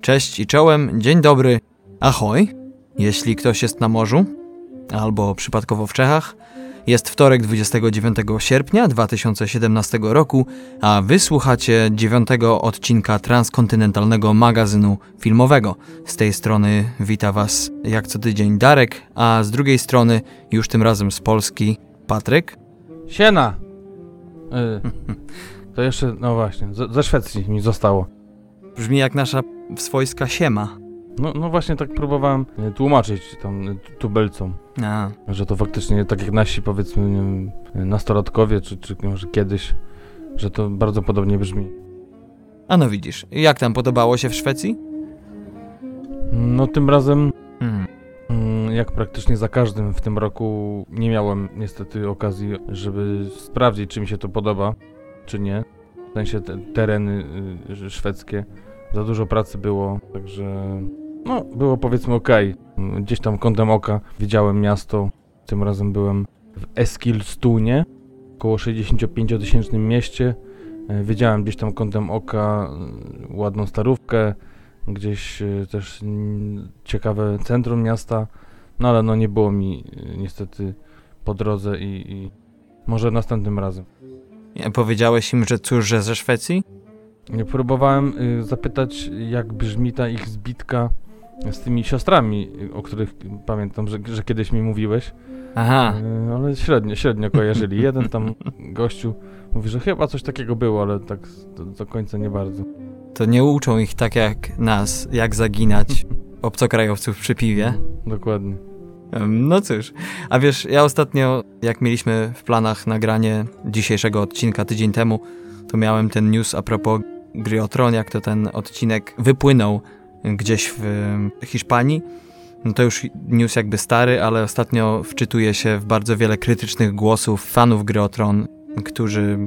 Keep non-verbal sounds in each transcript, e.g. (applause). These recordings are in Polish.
Cześć i czołem, dzień dobry, ahoj. Jeśli ktoś jest na morzu, albo przypadkowo w Czechach, jest wtorek 29 sierpnia 2017 roku, a wysłuchacie dziewiątego odcinka transkontynentalnego magazynu filmowego. Z tej strony wita Was jak co tydzień Darek, a z drugiej strony, już tym razem z Polski, Patryk. Siena! Y, to jeszcze, no właśnie, ze Szwecji mi zostało. Brzmi jak nasza swojska siema. No, no właśnie tak próbowałem y, tłumaczyć tam y, tubelcom, A, że to faktycznie tak jak nasi powiedzmy nie wiem, y, nastolatkowie, czy, czy może kiedyś, że to bardzo podobnie brzmi. a no widzisz, jak tam podobało się w Szwecji? No tym razem, Hmm. mm, jak praktycznie za każdym w tym roku, nie miałem niestety okazji, żeby sprawdzić, czy mi się to podoba, czy nie. W sensie te tereny y, szwedzkie. Za dużo pracy było, także no, było powiedzmy ok. Gdzieś tam kątem oka widziałem miasto. Tym razem byłem w Eskilstunie, około 65-tysięcznym mieście. E, Widziałem gdzieś tam kątem oka y, ładną starówkę, gdzieś y, też mm, ciekawe centrum miasta, no ale no nie było mi y, niestety po drodze i, i może następnym razem. Powiedziałeś im, że cóż, że ze Szwecji? Próbowałem y, zapytać, jak brzmi ta ich zbitka z tymi siostrami, y, o których pamiętam, że, że kiedyś mi mówiłeś, Aha, y, ale średnio, średnio kojarzyli. Jeden tam (laughs) gościu mówi, że chyba coś takiego było, ale tak do, do końca nie bardzo. to nie uczą ich tak jak nas, jak zaginać (laughs) obcokrajowców przy piwie. Dokładnie. No cóż, a wiesz, ja ostatnio, jak mieliśmy w planach nagranie dzisiejszego odcinka tydzień temu, to miałem ten news a propos gry o tron, jak to ten odcinek wypłynął gdzieś w Hiszpanii. No to już news jakby stary, ale ostatnio wczytuje się w bardzo wiele krytycznych głosów fanów gry o tron, którzy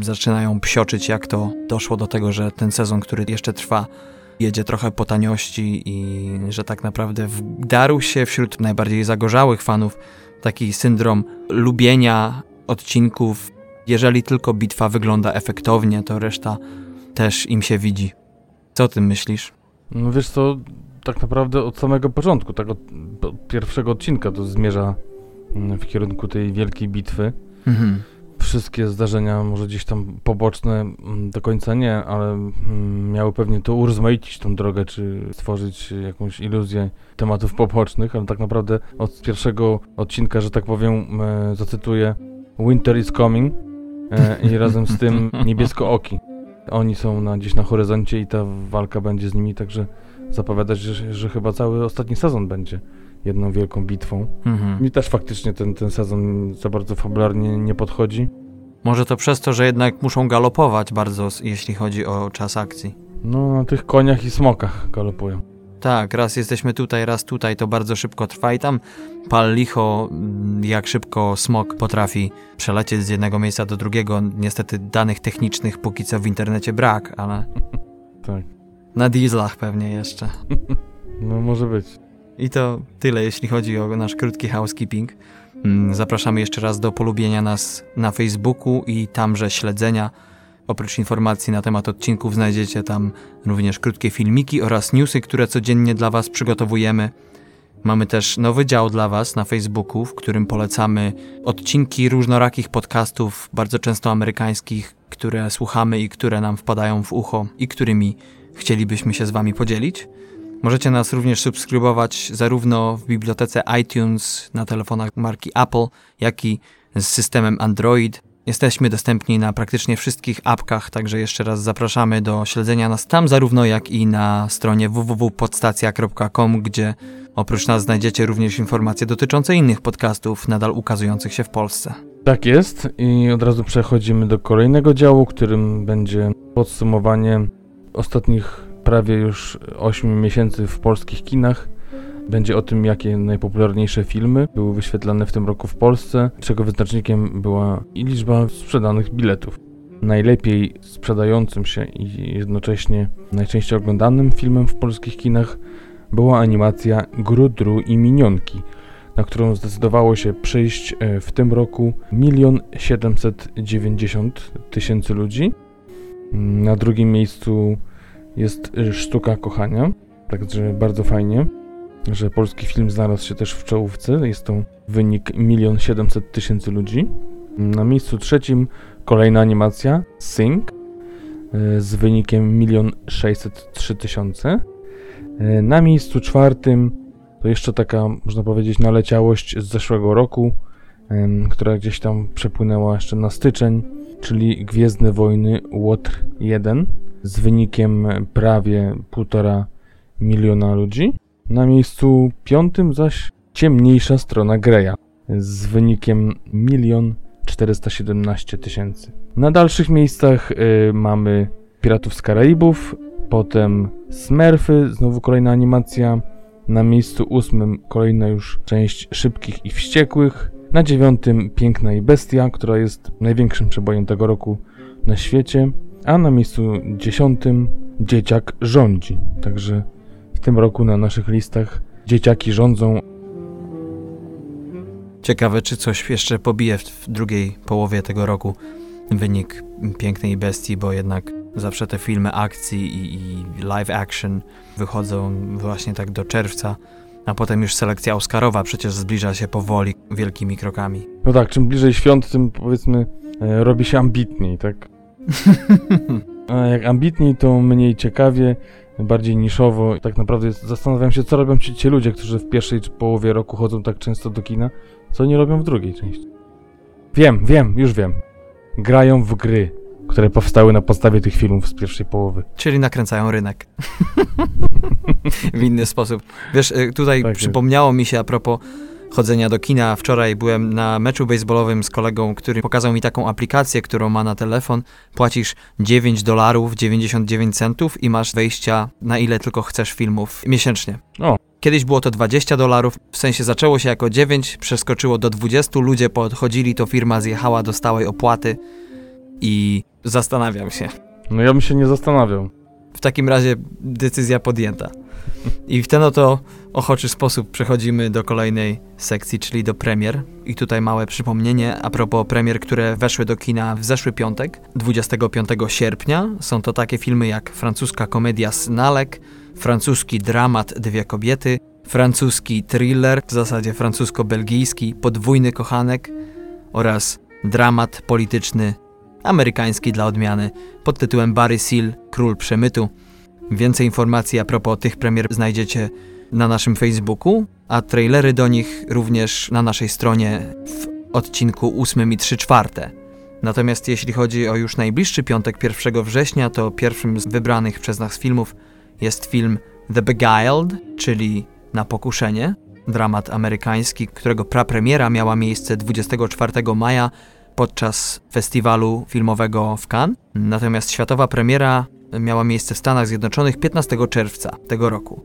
zaczynają psioczyć, jak to doszło do tego, że ten sezon, który jeszcze trwa, jedzie trochę po taniości i że tak naprawdę wdarł się wśród najbardziej zagorzałych fanów taki syndrom lubienia odcinków. Jeżeli tylko bitwa wygląda efektownie, to reszta też im się widzi. Co o tym myślisz? No wiesz co, tak naprawdę od samego początku, tak od, od pierwszego odcinka to zmierza mm, w kierunku tej wielkiej bitwy. Mhm. Wszystkie zdarzenia, może gdzieś tam poboczne, mm, do końca nie, ale mm, miały pewnie to urozmaicić tą drogę, czy stworzyć jakąś iluzję tematów pobocznych, ale tak naprawdę od pierwszego odcinka, że tak powiem, e, zacytuję Winter is coming i razem z tym niebieskooki. Oni są na, gdzieś na horyzoncie i ta walka będzie z nimi, także zapowiadać, że, że chyba cały ostatni sezon będzie jedną wielką bitwą. Mhm. Mi też faktycznie ten, ten sezon za bardzo fabularnie nie podchodzi. Może to przez to, że jednak muszą galopować bardzo, jeśli chodzi o czas akcji. No, na tych koniach i smokach galopują. Tak, raz jesteśmy tutaj, raz tutaj, to bardzo szybko trwa i tam pal licho, jak szybko smok potrafi przelecieć z jednego miejsca do drugiego. Niestety danych technicznych póki co w internecie brak, ale (laughs) Tak. na dieslach pewnie jeszcze. (laughs) No, może być. I to tyle, jeśli chodzi o nasz krótki housekeeping. Mm, Zapraszamy jeszcze raz do polubienia nas na Facebooku i tamże śledzenia. Oprócz informacji na temat odcinków znajdziecie tam również krótkie filmiki oraz newsy, które codziennie dla Was przygotowujemy. Mamy też nowy dział dla Was na Facebooku, w którym polecamy odcinki różnorakich podcastów, bardzo często amerykańskich, które słuchamy i które nam wpadają w ucho i którymi chcielibyśmy się z Wami podzielić. Możecie nas również subskrybować zarówno w bibliotece iTunes na telefonach marki Apple, jak i z systemem Android. Jesteśmy dostępni na praktycznie wszystkich apkach, także jeszcze raz zapraszamy do śledzenia nas tam, zarówno jak i na stronie www.podstacja.com, gdzie oprócz nas znajdziecie również informacje dotyczące innych podcastów nadal ukazujących się w Polsce. Tak jest i od razu przechodzimy do kolejnego działu, którym będzie podsumowanie ostatnich prawie już 8 miesięcy w polskich kinach. Będzie o tym, jakie najpopularniejsze filmy były wyświetlane w tym roku w Polsce, czego wyznacznikiem była i liczba sprzedanych biletów. Najlepiej sprzedającym się i jednocześnie najczęściej oglądanym filmem w polskich kinach była animacja Grudru i Minionki, na którą zdecydowało się przyjść e, w tym roku 1 790 tysięcy ludzi. Na drugim miejscu jest Sztuka Kochania, także bardzo fajnie, że polski film znalazł się też w czołówce. Jest to wynik 1 700 tysięcy ludzi. Na miejscu trzecim kolejna animacja Sing y, z wynikiem 1 603 tysiące. Y, Na miejscu czwartym to jeszcze taka, można powiedzieć, naleciałość z zeszłego roku, która gdzieś tam przepłynęła jeszcze na styczeń, czyli Gwiezdne Wojny Łotr 1 z wynikiem prawie 1,5 miliona ludzi. Na miejscu piątym zaś ciemniejsza strona Greya z wynikiem 1 417 tysięcy. Na dalszych miejscach y, mamy Piratów z Karaibów, potem Smurfy, znowu kolejna animacja. Na miejscu ósmym kolejna już część Szybkich i Wściekłych. Na dziewiątym Piękna i Bestia, która jest największym przebojem tego roku na świecie. A na miejscu dziesiątym Dzieciak rządzi. Także w tym roku na naszych listach dzieciaki rządzą. Ciekawe, czy coś jeszcze pobije w, drugiej połowie tego roku wynik Pięknej Bestii, bo jednak zawsze te filmy akcji i, i live action wychodzą właśnie tak do czerwca, a potem już selekcja Oscarowa przecież zbliża się powoli wielkimi krokami. No tak, czym bliżej świąt, tym powiedzmy e, robi się ambitniej, tak? (laughs) A jak ambitniej, to mniej ciekawie, bardziej niszowo. Tak naprawdę jest- zastanawiam się, co robią ci, ci ludzie, którzy w pierwszej połowie roku chodzą tak często do kina, co nie robią w drugiej części. Wiem, wiem, już wiem. Grają w gry, które powstały na podstawie tych filmów z pierwszej połowy. Czyli nakręcają rynek. (laughs) w inny sposób. Wiesz, y, tutaj Tak jest. przypomniało mi się a propos chodzenia do kina. Wczoraj byłem na meczu baseballowym z kolegą, który pokazał mi taką aplikację, którą ma na telefon. Płacisz 9 dolarów 99 centów i masz wejścia na ile tylko chcesz filmów miesięcznie. O. Kiedyś było to 20 dolarów, w sensie zaczęło się jako 9, przeskoczyło do 20, ludzie podchodzili, to firma zjechała do stałej opłaty i zastanawiam się. No ja bym się nie zastanawiał. W takim razie decyzja podjęta. I w ten oto ochoczy sposób przechodzimy do kolejnej sekcji, czyli do premier. I tutaj małe przypomnienie a propos premier, które weszły do kina w zeszły piątek, 25 sierpnia. Są to takie filmy jak francuska komedia Snalek, francuski dramat Dwie kobiety, francuski thriller, w zasadzie francusko-belgijski Podwójny kochanek oraz dramat polityczny amerykański dla odmiany pod tytułem Barry Seal, Król Przemytu. Więcej informacji a propos tych premier znajdziecie na naszym Facebooku, a trailery do nich również na naszej stronie w odcinku 8 i 3 czwarte. Natomiast jeśli chodzi o już najbliższy piątek 1 września, to pierwszym z wybranych przez nas filmów jest film The Beguiled, czyli Na pokuszenie, dramat amerykański, którego prapremiera miała miejsce 24 maja podczas festiwalu filmowego w Cannes. Natomiast światowa premiera miała miejsce w Stanach Zjednoczonych 15 czerwca tego roku.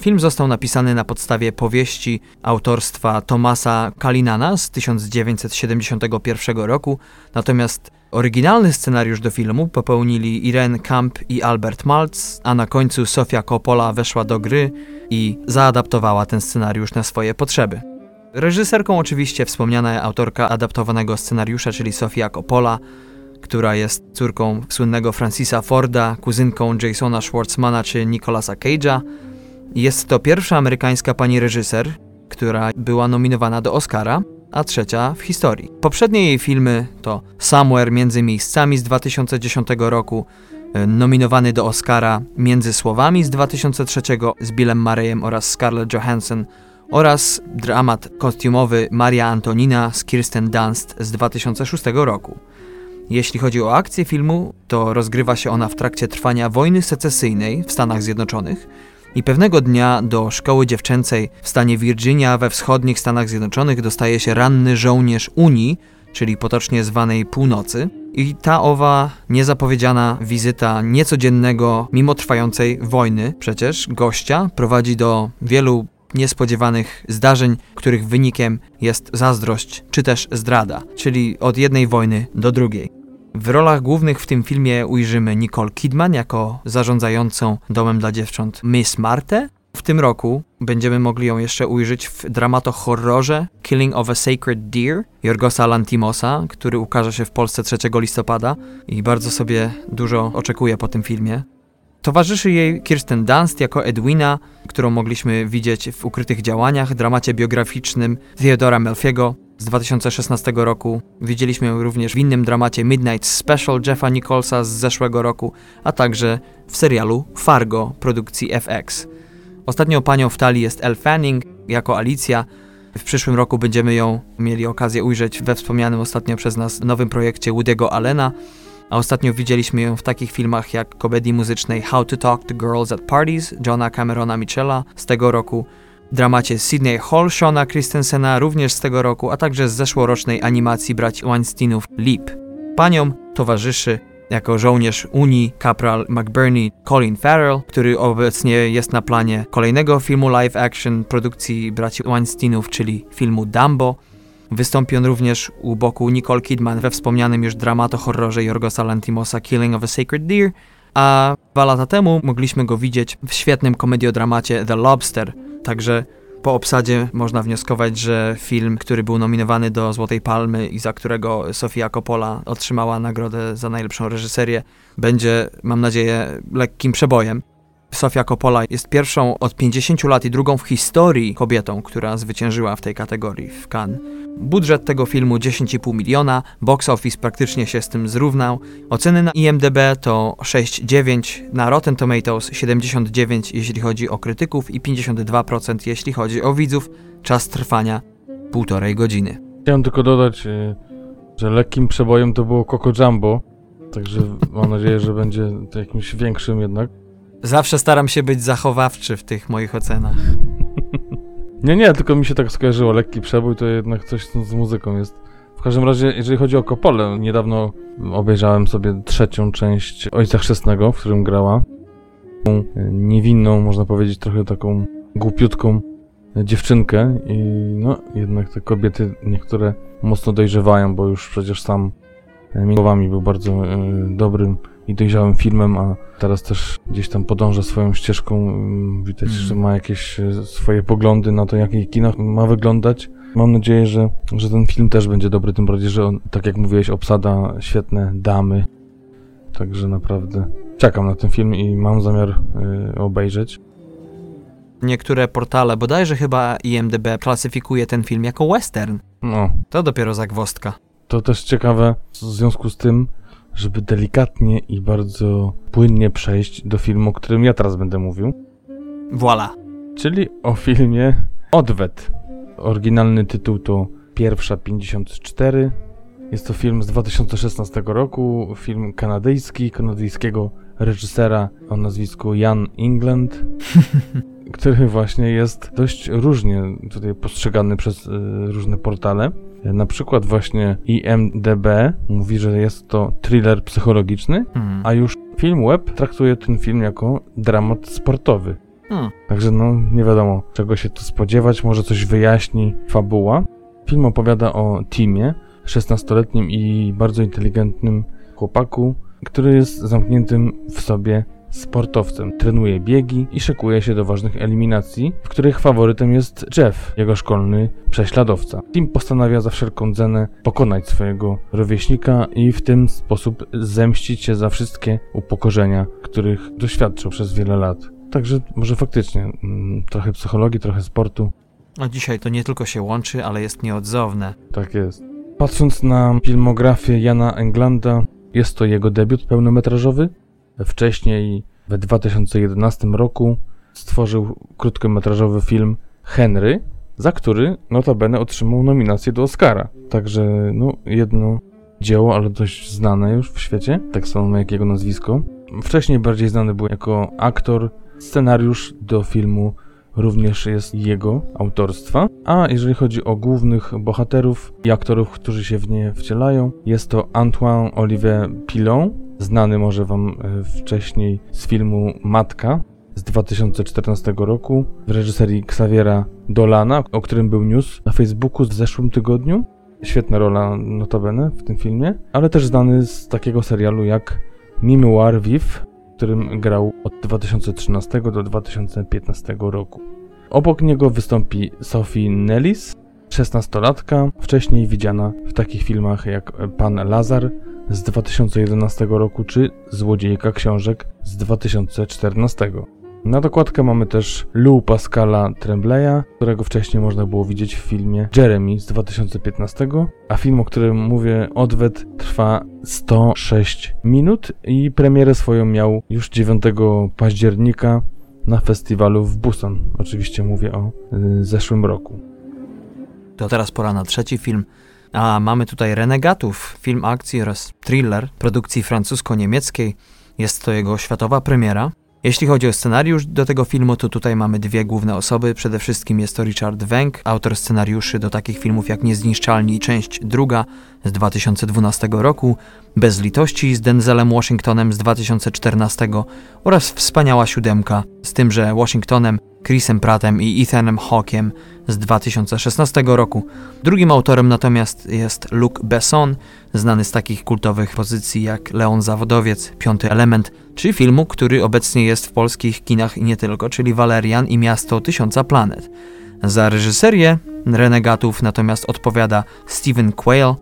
Film został napisany na podstawie powieści autorstwa Thomasa Kalinana z 1971 roku, natomiast oryginalny scenariusz do filmu popełnili Irene Kamp i Albert Maltz, a na końcu Sofia Coppola weszła do gry i zaadaptowała ten scenariusz na swoje potrzeby. Reżyserką oczywiście wspomniana autorka adaptowanego scenariusza, czyli Sofia Coppola, która jest córką słynnego Francisa Forda, kuzynką Jasona Schwartzmana czy Nicolasa Cage'a. Jest to pierwsza amerykańska pani reżyser, która była nominowana do Oscara, a trzecia w historii. Poprzednie jej filmy to Somewhere między miejscami z 2010 roku, e, nominowany do Oscara Między słowami z 2003 z Billem Murrayem oraz Scarlett Johansson oraz dramat kostiumowy Maria Antonina z Kirsten Dunst z 2006 roku. Jeśli chodzi o akcję filmu, to rozgrywa się ona w trakcie trwania wojny secesyjnej w Stanach Zjednoczonych i pewnego dnia do szkoły dziewczęcej w stanie Virginia we wschodnich Stanach Zjednoczonych dostaje się ranny żołnierz Unii, czyli potocznie zwanej Północy. I ta owa niezapowiedziana wizyta niecodziennego, mimo trwającej wojny przecież, gościa prowadzi do wielu niespodziewanych zdarzeń, których wynikiem jest zazdrość czy też zdrada, czyli od jednej wojny do drugiej. W rolach głównych w tym filmie ujrzymy Nicole Kidman jako zarządzającą domem dla dziewcząt Miss Marte. W tym roku będziemy mogli ją jeszcze ujrzeć w dramato-horrorze Killing of a Sacred Deer Jorgosa Lantimosa, który ukaże się w Polsce 3 listopada i bardzo sobie dużo oczekuję po tym filmie. Towarzyszy jej Kirsten Dunst jako Edwina, którą mogliśmy widzieć w Ukrytych Działaniach, dramacie biograficznym Theodora Melfiego z 2016 roku. Widzieliśmy ją również w innym dramacie Midnight Special Jeffa Nicholsa z zeszłego roku, a także w serialu Fargo produkcji FX. Ostatnią panią w talii jest Elle Fanning jako Alicja. W przyszłym roku będziemy ją mieli okazję ujrzeć we wspomnianym ostatnio przez nas nowym projekcie Woody'ego Allena, a ostatnio widzieliśmy ją w takich filmach jak komedii muzycznej How to Talk to Girls at Parties Johna Camerona Michela z tego roku, dramacie Sydney Hall Shona Christensena również z tego roku, a także z zeszłorocznej animacji braci Weinsteinów Leap. Paniom towarzyszy jako żołnierz Unii kapral McBurney Colin Farrell, który obecnie jest na planie kolejnego filmu live action produkcji braci Weinsteinów, czyli filmu Dumbo. Wystąpi on również u boku Nicole Kidman we wspomnianym już dramato-horrorze Jorgosa Lantimosa Killing of a Sacred Deer, a dwa lata temu mogliśmy go widzieć w świetnym komediodramacie The Lobster. Także po obsadzie można wnioskować, że film, który był nominowany do Złotej Palmy i za którego Sofia Coppola otrzymała nagrodę za najlepszą reżyserię, będzie, mam nadzieję, lekkim przebojem. Sofia Coppola jest pierwszą od 50 lat i drugą w historii kobietą, która zwyciężyła w tej kategorii w Cannes. Budżet tego filmu 10,5 miliona, box office praktycznie się z tym zrównał. Oceny na IMDb to 6,9, na Rotten Tomatoes 79 jeśli chodzi o krytyków i 52% jeśli chodzi o widzów. Czas trwania półtorej godziny. Chciałem tylko dodać, y, że lekkim przebojem to było Coco Jumbo, także mam nadzieję, że będzie to jakimś większym jednak. Zawsze staram się być zachowawczy w tych moich ocenach. (laughs) Nie, nie, tylko mi się tak skojarzyło, lekki przebój to jednak coś z muzyką jest. W każdym razie, jeżeli chodzi o Kopolę, niedawno obejrzałem sobie trzecią część Ojca Chrzestnego, w którym grała. Tą Niewinną, można powiedzieć, trochę taką głupiutką dziewczynkę i no, jednak te kobiety niektóre mocno dojrzewają, bo już przecież sam Mingowami był bardzo e, dobrym i dojrzałym filmem, a teraz też gdzieś tam podąża swoją ścieżką. Mm, Widać, Mm. że ma jakieś e, swoje poglądy na to, jak jej kino ma wyglądać. Mam nadzieję, że, że ten film też będzie dobry, tym bardziej, że on, tak jak mówiłeś, obsada świetne damy. Także naprawdę czekam na ten film i mam zamiar y, obejrzeć. Niektóre portale, bodajże chyba IMDb, klasyfikuje ten film jako western. No, To dopiero zagwostka. To też ciekawe w związku z tym, żeby delikatnie i bardzo płynnie przejść do filmu, o którym ja teraz będę mówił. Voila. czyli o filmie Odwet. Oryginalny tytuł to Pierwsza 54. Jest to film z 2016 roku, film kanadyjski, kanadyjskiego reżysera o nazwisku Jan England, (laughs) który właśnie jest dość różnie tutaj postrzegany przez y, różne portale. Na przykład właśnie IMDB mówi, że jest to thriller psychologiczny, Hmm. a już film web traktuje ten film jako dramat sportowy. Hmm. Także no, nie wiadomo czego się tu spodziewać, może coś wyjaśni fabuła. Film opowiada o Timie, 16-letnim i bardzo inteligentnym chłopaku, który jest zamkniętym w sobie sportowcem. Trenuje biegi i szykuje się do ważnych eliminacji, w których faworytem jest Jeff, jego szkolny prześladowca. Tim postanawia za wszelką cenę pokonać swojego rówieśnika i w ten sposób zemścić się za wszystkie upokorzenia, których doświadczył przez wiele lat. Także może faktycznie mm, trochę psychologii, trochę sportu. A dzisiaj to nie tylko się łączy, ale jest nieodzowne. Tak jest. Patrząc na filmografię Jana Englanda, jest to jego debiut pełnometrażowy. Wcześniej, w 2011 roku, stworzył krótkometrażowy film Henry, za który notabene otrzymał nominację do Oscara. Także, no, jedno dzieło, ale dość znane już w świecie, tak samo jak jego nazwisko. Wcześniej bardziej znany był jako aktor. Scenariusz do filmu również jest jego autorstwa. A jeżeli chodzi o głównych bohaterów i aktorów, którzy się w nie wcielają, jest to Antoine Olivier Pilon, znany może wam e, wcześniej z filmu Matka z 2014 roku w reżyserii Xaviera Dolana, o którym był news na Facebooku w zeszłym tygodniu. Świetna rola notabene w tym filmie, ale też znany z takiego serialu jak Memoir Viv, w którym grał od 2013 do 2015 roku. Obok niego wystąpi Sophie Nellis, 16-latka, wcześniej widziana w takich filmach jak Pan Lazar z 2011 roku czy Złodziejka książek z 2014. Na dokładkę mamy też Lou Pascala Trembleya, którego wcześniej można było widzieć w filmie Jeremy z 2015, a film, o którym mówię, Odwet, trwa 106 minut i premierę swoją miał już 9 października na festiwalu w Busan. Oczywiście mówię o y, zeszłym roku. To teraz pora na trzeci film. A mamy tutaj Renegatów, film akcji oraz thriller produkcji francusko-niemieckiej. Jest to jego światowa premiera. Jeśli chodzi o scenariusz do tego filmu, to tutaj mamy dwie główne osoby. Przede wszystkim jest to Richard Wenk, autor scenariuszy do takich filmów jak Niezniszczalni, część druga z 2012 roku, Bez litości z Denzelem Washingtonem z 2014 oraz Wspaniała siódemka z tymże Washingtonem, Chrisem Prattem i Ethanem Hawkiem z 2016 roku. Drugim autorem natomiast jest Luc Besson, znany z takich kultowych pozycji jak Leon Zawodowiec, Piąty Element, czy filmu, który obecnie jest w polskich kinach i nie tylko, czyli Valerian i Miasto Tysiąca Planet. Za reżyserię Renegatów natomiast odpowiada Steven Quayle,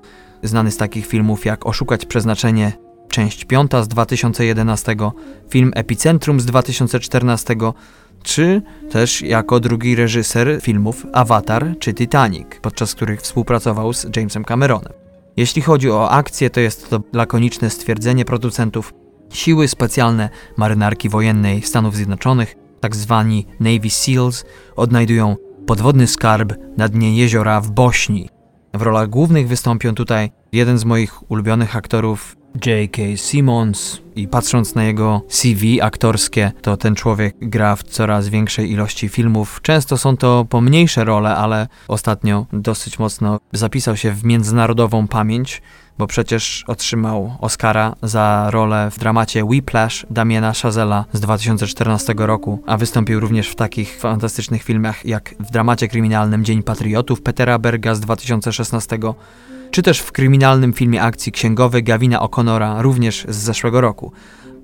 znany z takich filmów jak Oszukać Przeznaczenie, część piąta z 2011, film Epicentrum z 2014, czy też jako drugi reżyser filmów Avatar czy Titanic, podczas których współpracował z Jamesem Cameronem. Jeśli chodzi o akcję, to jest to lakoniczne stwierdzenie producentów Siły specjalne marynarki wojennej Stanów Zjednoczonych, tak zwani Navy SEALs, odnajdują podwodny skarb na dnie jeziora w Bośni. W rolach głównych wystąpią tutaj jeden z moich ulubionych aktorów, J.K. Simmons i patrząc na jego CV aktorskie, to ten człowiek gra w coraz większej ilości filmów. Często są to pomniejsze role, ale ostatnio dosyć mocno zapisał się w międzynarodową pamięć, bo przecież otrzymał Oscara za rolę w dramacie Whiplash Damiena Chazella z 2014 roku, a wystąpił również w takich fantastycznych filmach jak w dramacie kryminalnym Dzień Patriotów Petera Berga z 2016 czy też w kryminalnym filmie akcji księgowy Gavina O'Connora również z zeszłego roku.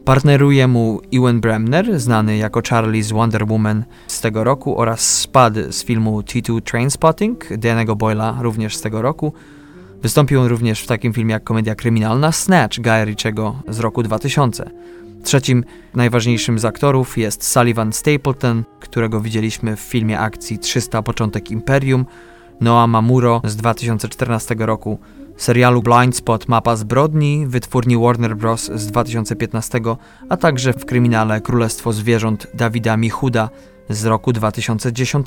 Partneruje mu Ewan Bremner, znany jako Charlie z Wonder Woman z tego roku oraz Spud z filmu T2 Trainspotting Danego Boyla również z tego roku. Wystąpił on również w takim filmie jak komedia kryminalna Snatch Guy Ritchiego z roku 2000. Trzecim najważniejszym z aktorów jest Sullivan Stapleton, którego widzieliśmy w filmie akcji 300 Początek Imperium, Noah Mamuro z 2014 roku, serialu Blind Spot Mapa zbrodni, wytwórni Warner Bros. z 2015, a także w kryminale Królestwo Zwierząt Dawida Michuda z roku 2010.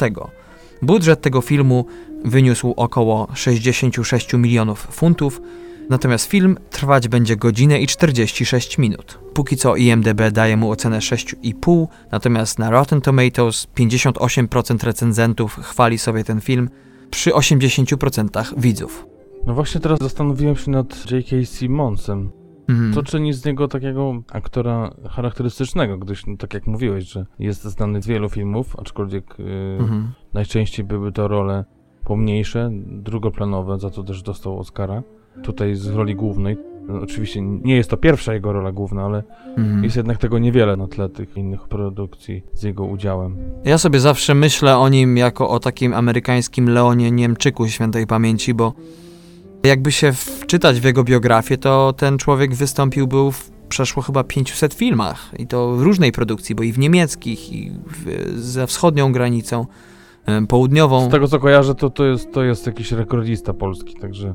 Budżet tego filmu wyniósł około 66 milionów funtów, natomiast film trwać będzie godzinę i 46 minut. Póki co IMDB daje mu ocenę 6,5, natomiast na Rotten Tomatoes 58% recenzentów chwali sobie ten film, przy 80% widzów. No właśnie teraz zastanowiłem się nad J.K. Simmonsem. Mhm. To czyni z niego takiego aktora charakterystycznego, gdyż, no, tak jak mówiłeś, że jest znany z wielu filmów, aczkolwiek y, Mhm. najczęściej były to role pomniejsze, drugoplanowe, za co też dostał Oscara. Tutaj z roli głównej. No, oczywiście nie jest to pierwsza jego rola główna, ale Mhm. jest jednak tego niewiele na tle tych innych produkcji z jego udziałem. Ja sobie zawsze myślę o nim jako o takim amerykańskim Leonie Niemczyku świętej pamięci, bo jakby się wczytać w jego biografię, to ten człowiek wystąpił był w przeszło chyba 500 filmach i to w różnej produkcji, bo i w niemieckich, i w, za wschodnią granicą, południową. Z tego co kojarzę, to, to, jest, to jest jakiś rekordzista polski, także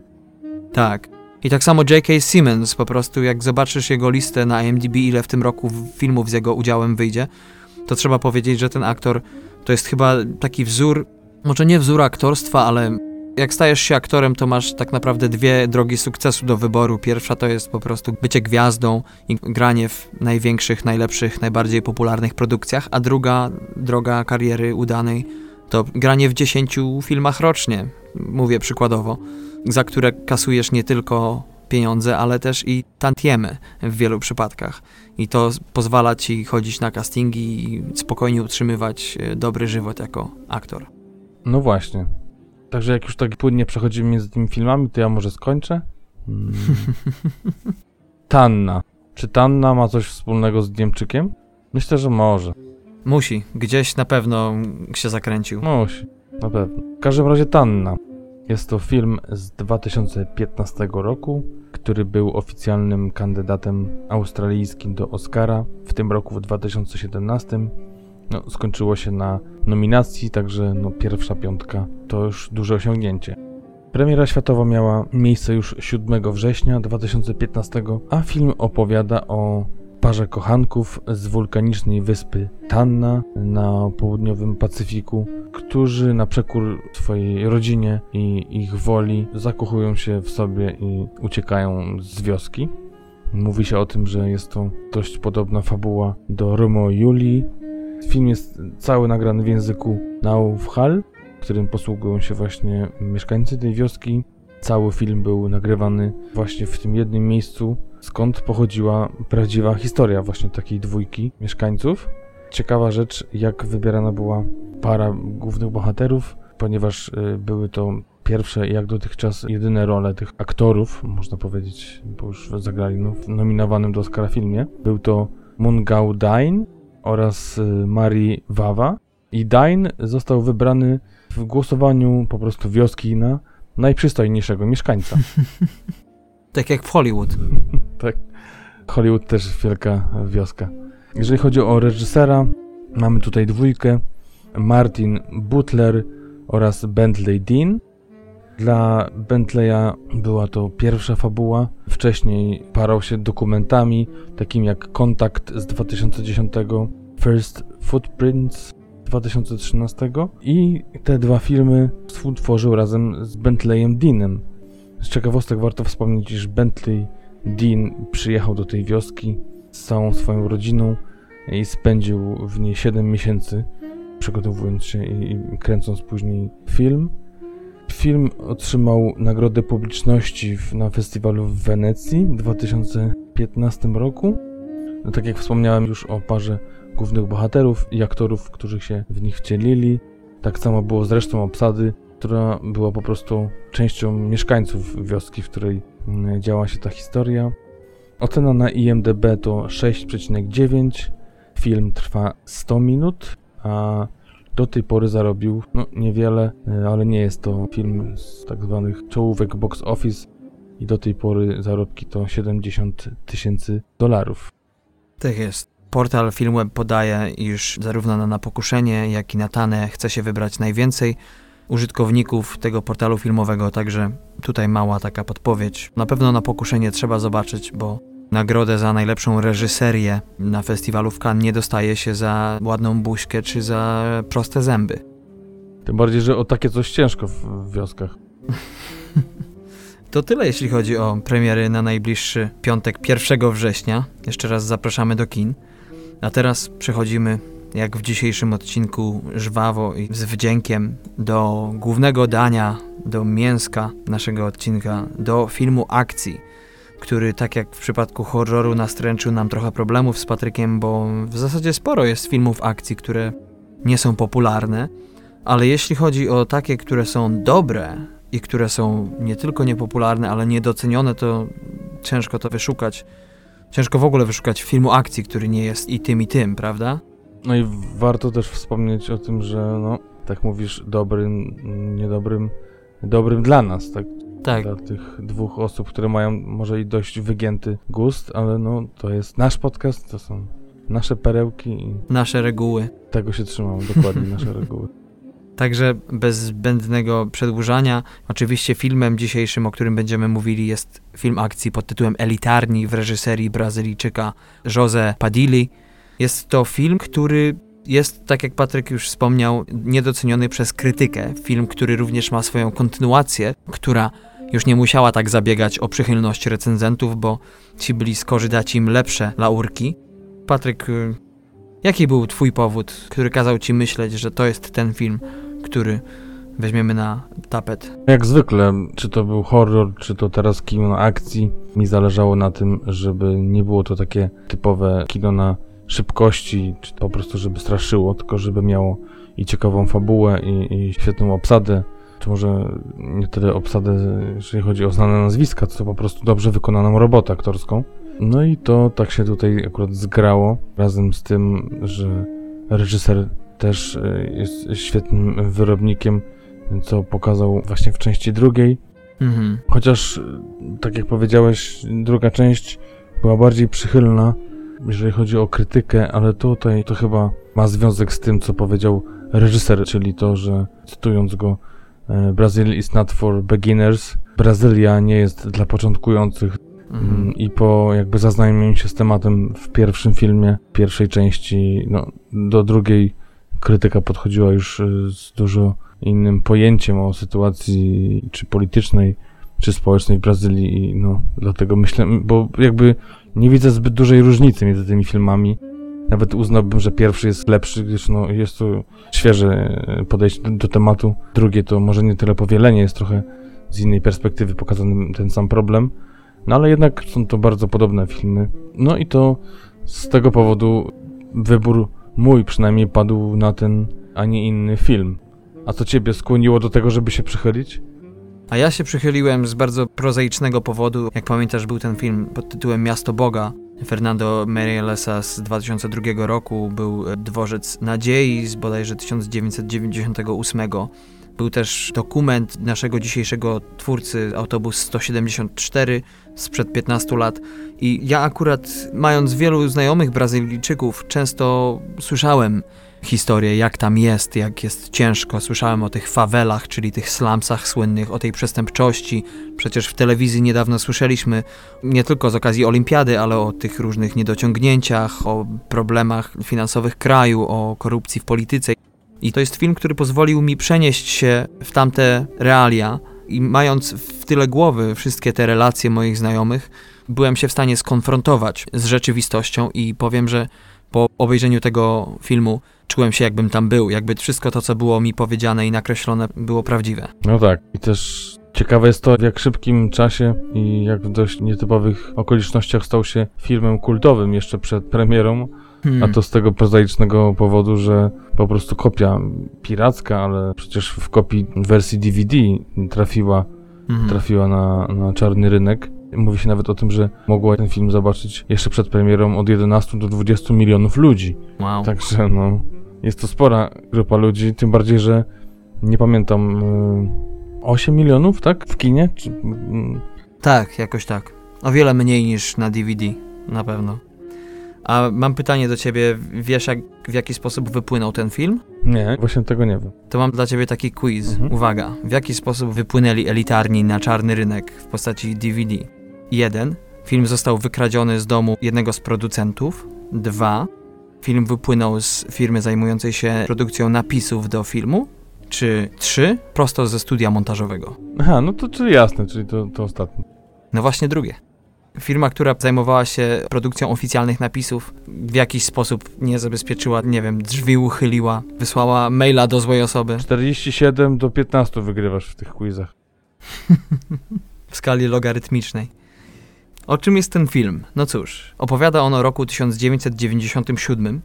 Tak. I tak samo J.K. Simmons, po prostu jak zobaczysz jego listę na IMDb, ile w tym roku filmów z jego udziałem wyjdzie, to trzeba powiedzieć, że ten aktor to jest chyba taki wzór, może nie wzór aktorstwa, ale jak stajesz się aktorem, to masz tak naprawdę dwie drogi sukcesu do wyboru. Pierwsza to jest po prostu bycie gwiazdą i granie w największych, najlepszych, najbardziej popularnych produkcjach, a druga droga kariery udanej to granie w 10 filmach rocznie, mówię przykładowo, za które kasujesz nie tylko pieniądze, ale też i tantiemy w wielu przypadkach. I to pozwala ci chodzić na castingi i spokojnie utrzymywać e, dobry żywot jako aktor. no właśnie. Także jak już tak płynnie przechodzimy między tymi filmami, to ja może skończę. Mm. (laughs) Tanna. Czy Tanna ma coś wspólnego z Niemczykiem? Myślę, że może. Musi, gdzieś na pewno się zakręcił. Musi, na pewno. W każdym razie Tanna. Jest to film z 2015 roku, który był oficjalnym kandydatem australijskim do Oscara w tym roku w 2017. No, skończyło się na nominacji, także no, pierwsza piątka to już duże osiągnięcie. Premiera światowa miała miejsce już 7 września 2015, a film opowiada o parze kochanków z wulkanicznej wyspy Tanna na południowym Pacyfiku, którzy na przekór swojej rodzinie i ich woli zakochują się w sobie i uciekają z wioski. Mówi się o tym, że jest to dość podobna fabuła do Romeo i Julii. Film jest cały nagrany w języku Naufhal, którym posługują się właśnie mieszkańcy tej wioski. Cały film był nagrywany właśnie w tym jednym miejscu, skąd pochodziła prawdziwa historia właśnie takiej dwójki mieszkańców. Ciekawa rzecz, jak wybierana była para głównych bohaterów, ponieważ y, były to pierwsze jak dotychczas jedyne role tych aktorów, można powiedzieć, bo już zagrali no, w nominowanym do Oscara filmie. Był to Mungau Dain oraz y, Mari Wawa. I Dain został wybrany w głosowaniu po prostu wioski na najprzystojniejszego mieszkańca. (laughs) Tak jak w Hollywood. (laughs) tak. Hollywood też wielka wioska. Jeżeli chodzi o reżysera, mamy tutaj dwójkę. Martin Butler oraz Bentley Dean. Dla Bentleya była to pierwsza fabuła. Wcześniej parał się dokumentami, takimi jak Kontakt z 2010, First Footprints 2013 i te dwa filmy współtworzył razem z Bentleyem Deanem. Z ciekawostek warto wspomnieć, iż Bentley Dean przyjechał do tej wioski z całą swoją rodziną i spędził w niej 7 miesięcy, przygotowując się i, kręcąc później film. Film otrzymał nagrodę publiczności na festiwalu w Wenecji w 2015 roku. No, tak jak wspomniałem już o parze głównych bohaterów i aktorów, którzy się w nich wcielili. Tak samo było z resztą obsady, która była po prostu częścią mieszkańców wioski, w której mm, działa się ta historia. Ocena na IMDb to 6,9. Film trwa 100 minut, a do tej pory zarobił no, niewiele, e, ale nie jest to film z tak zwanych czołówek box office i do tej pory zarobki to 70 tysięcy dolarów. Tak jest. Portal Filmweb podaje, iż zarówno na Na Pokuszenie, jak i na Tanę chce się wybrać najwięcej użytkowników tego portalu filmowego, także tutaj mała taka podpowiedź. Na pewno Na Pokuszenie trzeba zobaczyć, bo nagrodę za najlepszą reżyserię na festiwalu w Cannes nie dostaje się za ładną buźkę czy za proste zęby. Tym bardziej, że o takie coś ciężko w wioskach. (laughs) To tyle, jeśli chodzi o premiery na najbliższy piątek 1 września. Jeszcze raz zapraszamy do kin. A teraz przechodzimy, jak w dzisiejszym odcinku, żwawo i z wdziękiem do głównego dania, do mięska naszego odcinka, do filmu akcji, który, tak jak w przypadku horroru, nastręczył nam trochę problemów z Patrykiem, bo w zasadzie sporo jest filmów akcji, które nie są popularne, ale jeśli chodzi o takie, które są dobre i które są nie tylko niepopularne, ale niedocenione, to ciężko to wyszukać. Ciężko w ogóle wyszukać filmu akcji, który nie jest i tym, i tym, prawda? No i warto też wspomnieć o tym, że no, tak mówisz, dobrym, niedobrym, dobrym dla nas, tak? Tak. Dla tych dwóch osób, które mają może i dość wygięty gust, ale no, to jest nasz podcast, to są nasze perełki i Nasze reguły. tego się trzymamy, dokładnie nasze (laughs) reguły. Także bez zbędnego przedłużania, oczywiście filmem dzisiejszym, o którym będziemy mówili, jest film akcji pod tytułem Elitarni w reżyserii Brazylijczyka José Padilli. Jest to film, który jest, tak jak Patryk już wspomniał, niedoceniony przez krytykę. Film, który również ma swoją kontynuację, która już nie musiała tak zabiegać o przychylność recenzentów, bo ci byli skorzy dać im lepsze laurki. Patryk, y, jaki był twój powód, który kazał ci myśleć, że to jest ten film, który weźmiemy na tapet? Jak zwykle, czy to był horror, czy to teraz kino akcji, mi zależało na tym, żeby nie było to takie typowe kino na szybkości, czy po prostu żeby straszyło, tylko żeby miało i ciekawą fabułę, i, i świetną obsadę, czy może nie tyle obsadę, jeżeli chodzi o znane nazwiska, co po prostu dobrze wykonaną robotę aktorską. No i to tak się tutaj akurat zgrało, razem z tym, że reżyser też e, jest świetnym wyrobnikiem, co pokazał właśnie w części drugiej. Mhm. Chociaż, y, tak jak powiedziałeś, druga część była bardziej przychylna, jeżeli chodzi o krytykę, ale tutaj to chyba ma związek z tym, co powiedział reżyser, czyli to, że cytując go, e, Brazil is not for beginners. Brazylia nie jest dla początkujących. Mhm. Mm, I po jakby zaznajomieniu się z tematem w pierwszym filmie, pierwszej części, no, do drugiej krytyka podchodziła już y, z dużo innym pojęciem o sytuacji czy politycznej, czy społecznej w Brazylii no, dlatego myślę, bo jakby nie widzę zbyt dużej różnicy między tymi filmami. Nawet uznałbym, że pierwszy jest lepszy, gdyż no, jest to świeże y, podejście do, do tematu. Drugie to może nie tyle powielenie, jest trochę z innej perspektywy pokazany ten sam problem. No ale jednak są to bardzo podobne filmy. No i to z tego powodu wybór mój przynajmniej padł na ten, a nie inny film. A co ciebie skłoniło do tego, żeby się przychylić? A ja się przychyliłem z bardzo prozaicznego powodu. Jak pamiętasz, był ten film pod tytułem Miasto Boga. Fernando Meireles z 2002 roku był e, Dworzec Nadziei z bodajże 1998. Był też dokument naszego dzisiejszego twórcy, autobus 174 sprzed 15 lat. I ja akurat, mając wielu znajomych Brazylijczyków, często słyszałem historię, jak tam jest, jak jest ciężko. Słyszałem o tych fawelach, czyli tych slumsach słynnych, o tej przestępczości. Przecież w telewizji niedawno słyszeliśmy nie tylko z okazji olimpiady, ale o tych różnych niedociągnięciach, o problemach finansowych kraju, o korupcji w polityce. I to jest film, który pozwolił mi przenieść się w tamte realia i mając w tyle głowy wszystkie te relacje moich znajomych, byłem się w stanie skonfrontować z rzeczywistością i powiem, że po obejrzeniu tego filmu czułem się jakbym tam był, jakby wszystko to, co było mi powiedziane i nakreślone było prawdziwe. No tak. I też ciekawe jest to, w jak szybkim czasie i jak w dość nietypowych okolicznościach stał się filmem kultowym jeszcze przed premierą. Hmm. A to z tego prozaicznego powodu, że po prostu kopia piracka, ale przecież w kopii wersji DVD trafiła, Mhm. trafiła na, na czarny rynek. Mówi się nawet o tym, że mogło ten film zobaczyć jeszcze przed premierą od 11 do 20 milionów ludzi. Wow. Także no, jest to spora grupa ludzi, tym bardziej, że nie pamiętam, y, 8 milionów, tak? W kinie? Czy, mm, Tak, jakoś tak. O wiele mniej niż na DVD, na pewno. A mam pytanie do ciebie, wiesz jak, w jaki sposób wypłynął ten film? nie, właśnie tego nie wiem. To mam dla ciebie taki quiz. Mhm. Uwaga, w jaki sposób wypłynęli elitarni na czarny rynek w postaci DVD? 1. Film został wykradziony z domu jednego z producentów. 2. Film wypłynął z firmy zajmującej się produkcją napisów do filmu. Czy 3. Prosto ze studia montażowego. Aha, no to czyli jasne, czyli to, to ostatnie. No właśnie drugie. Firma, która zajmowała się produkcją oficjalnych napisów, w jakiś sposób nie zabezpieczyła, nie wiem, drzwi uchyliła, wysłała maila do złej osoby 47 do 15 wygrywasz w tych quizach. w skali logarytmicznej. O czym jest ten film? No cóż, opowiada on o roku 1997,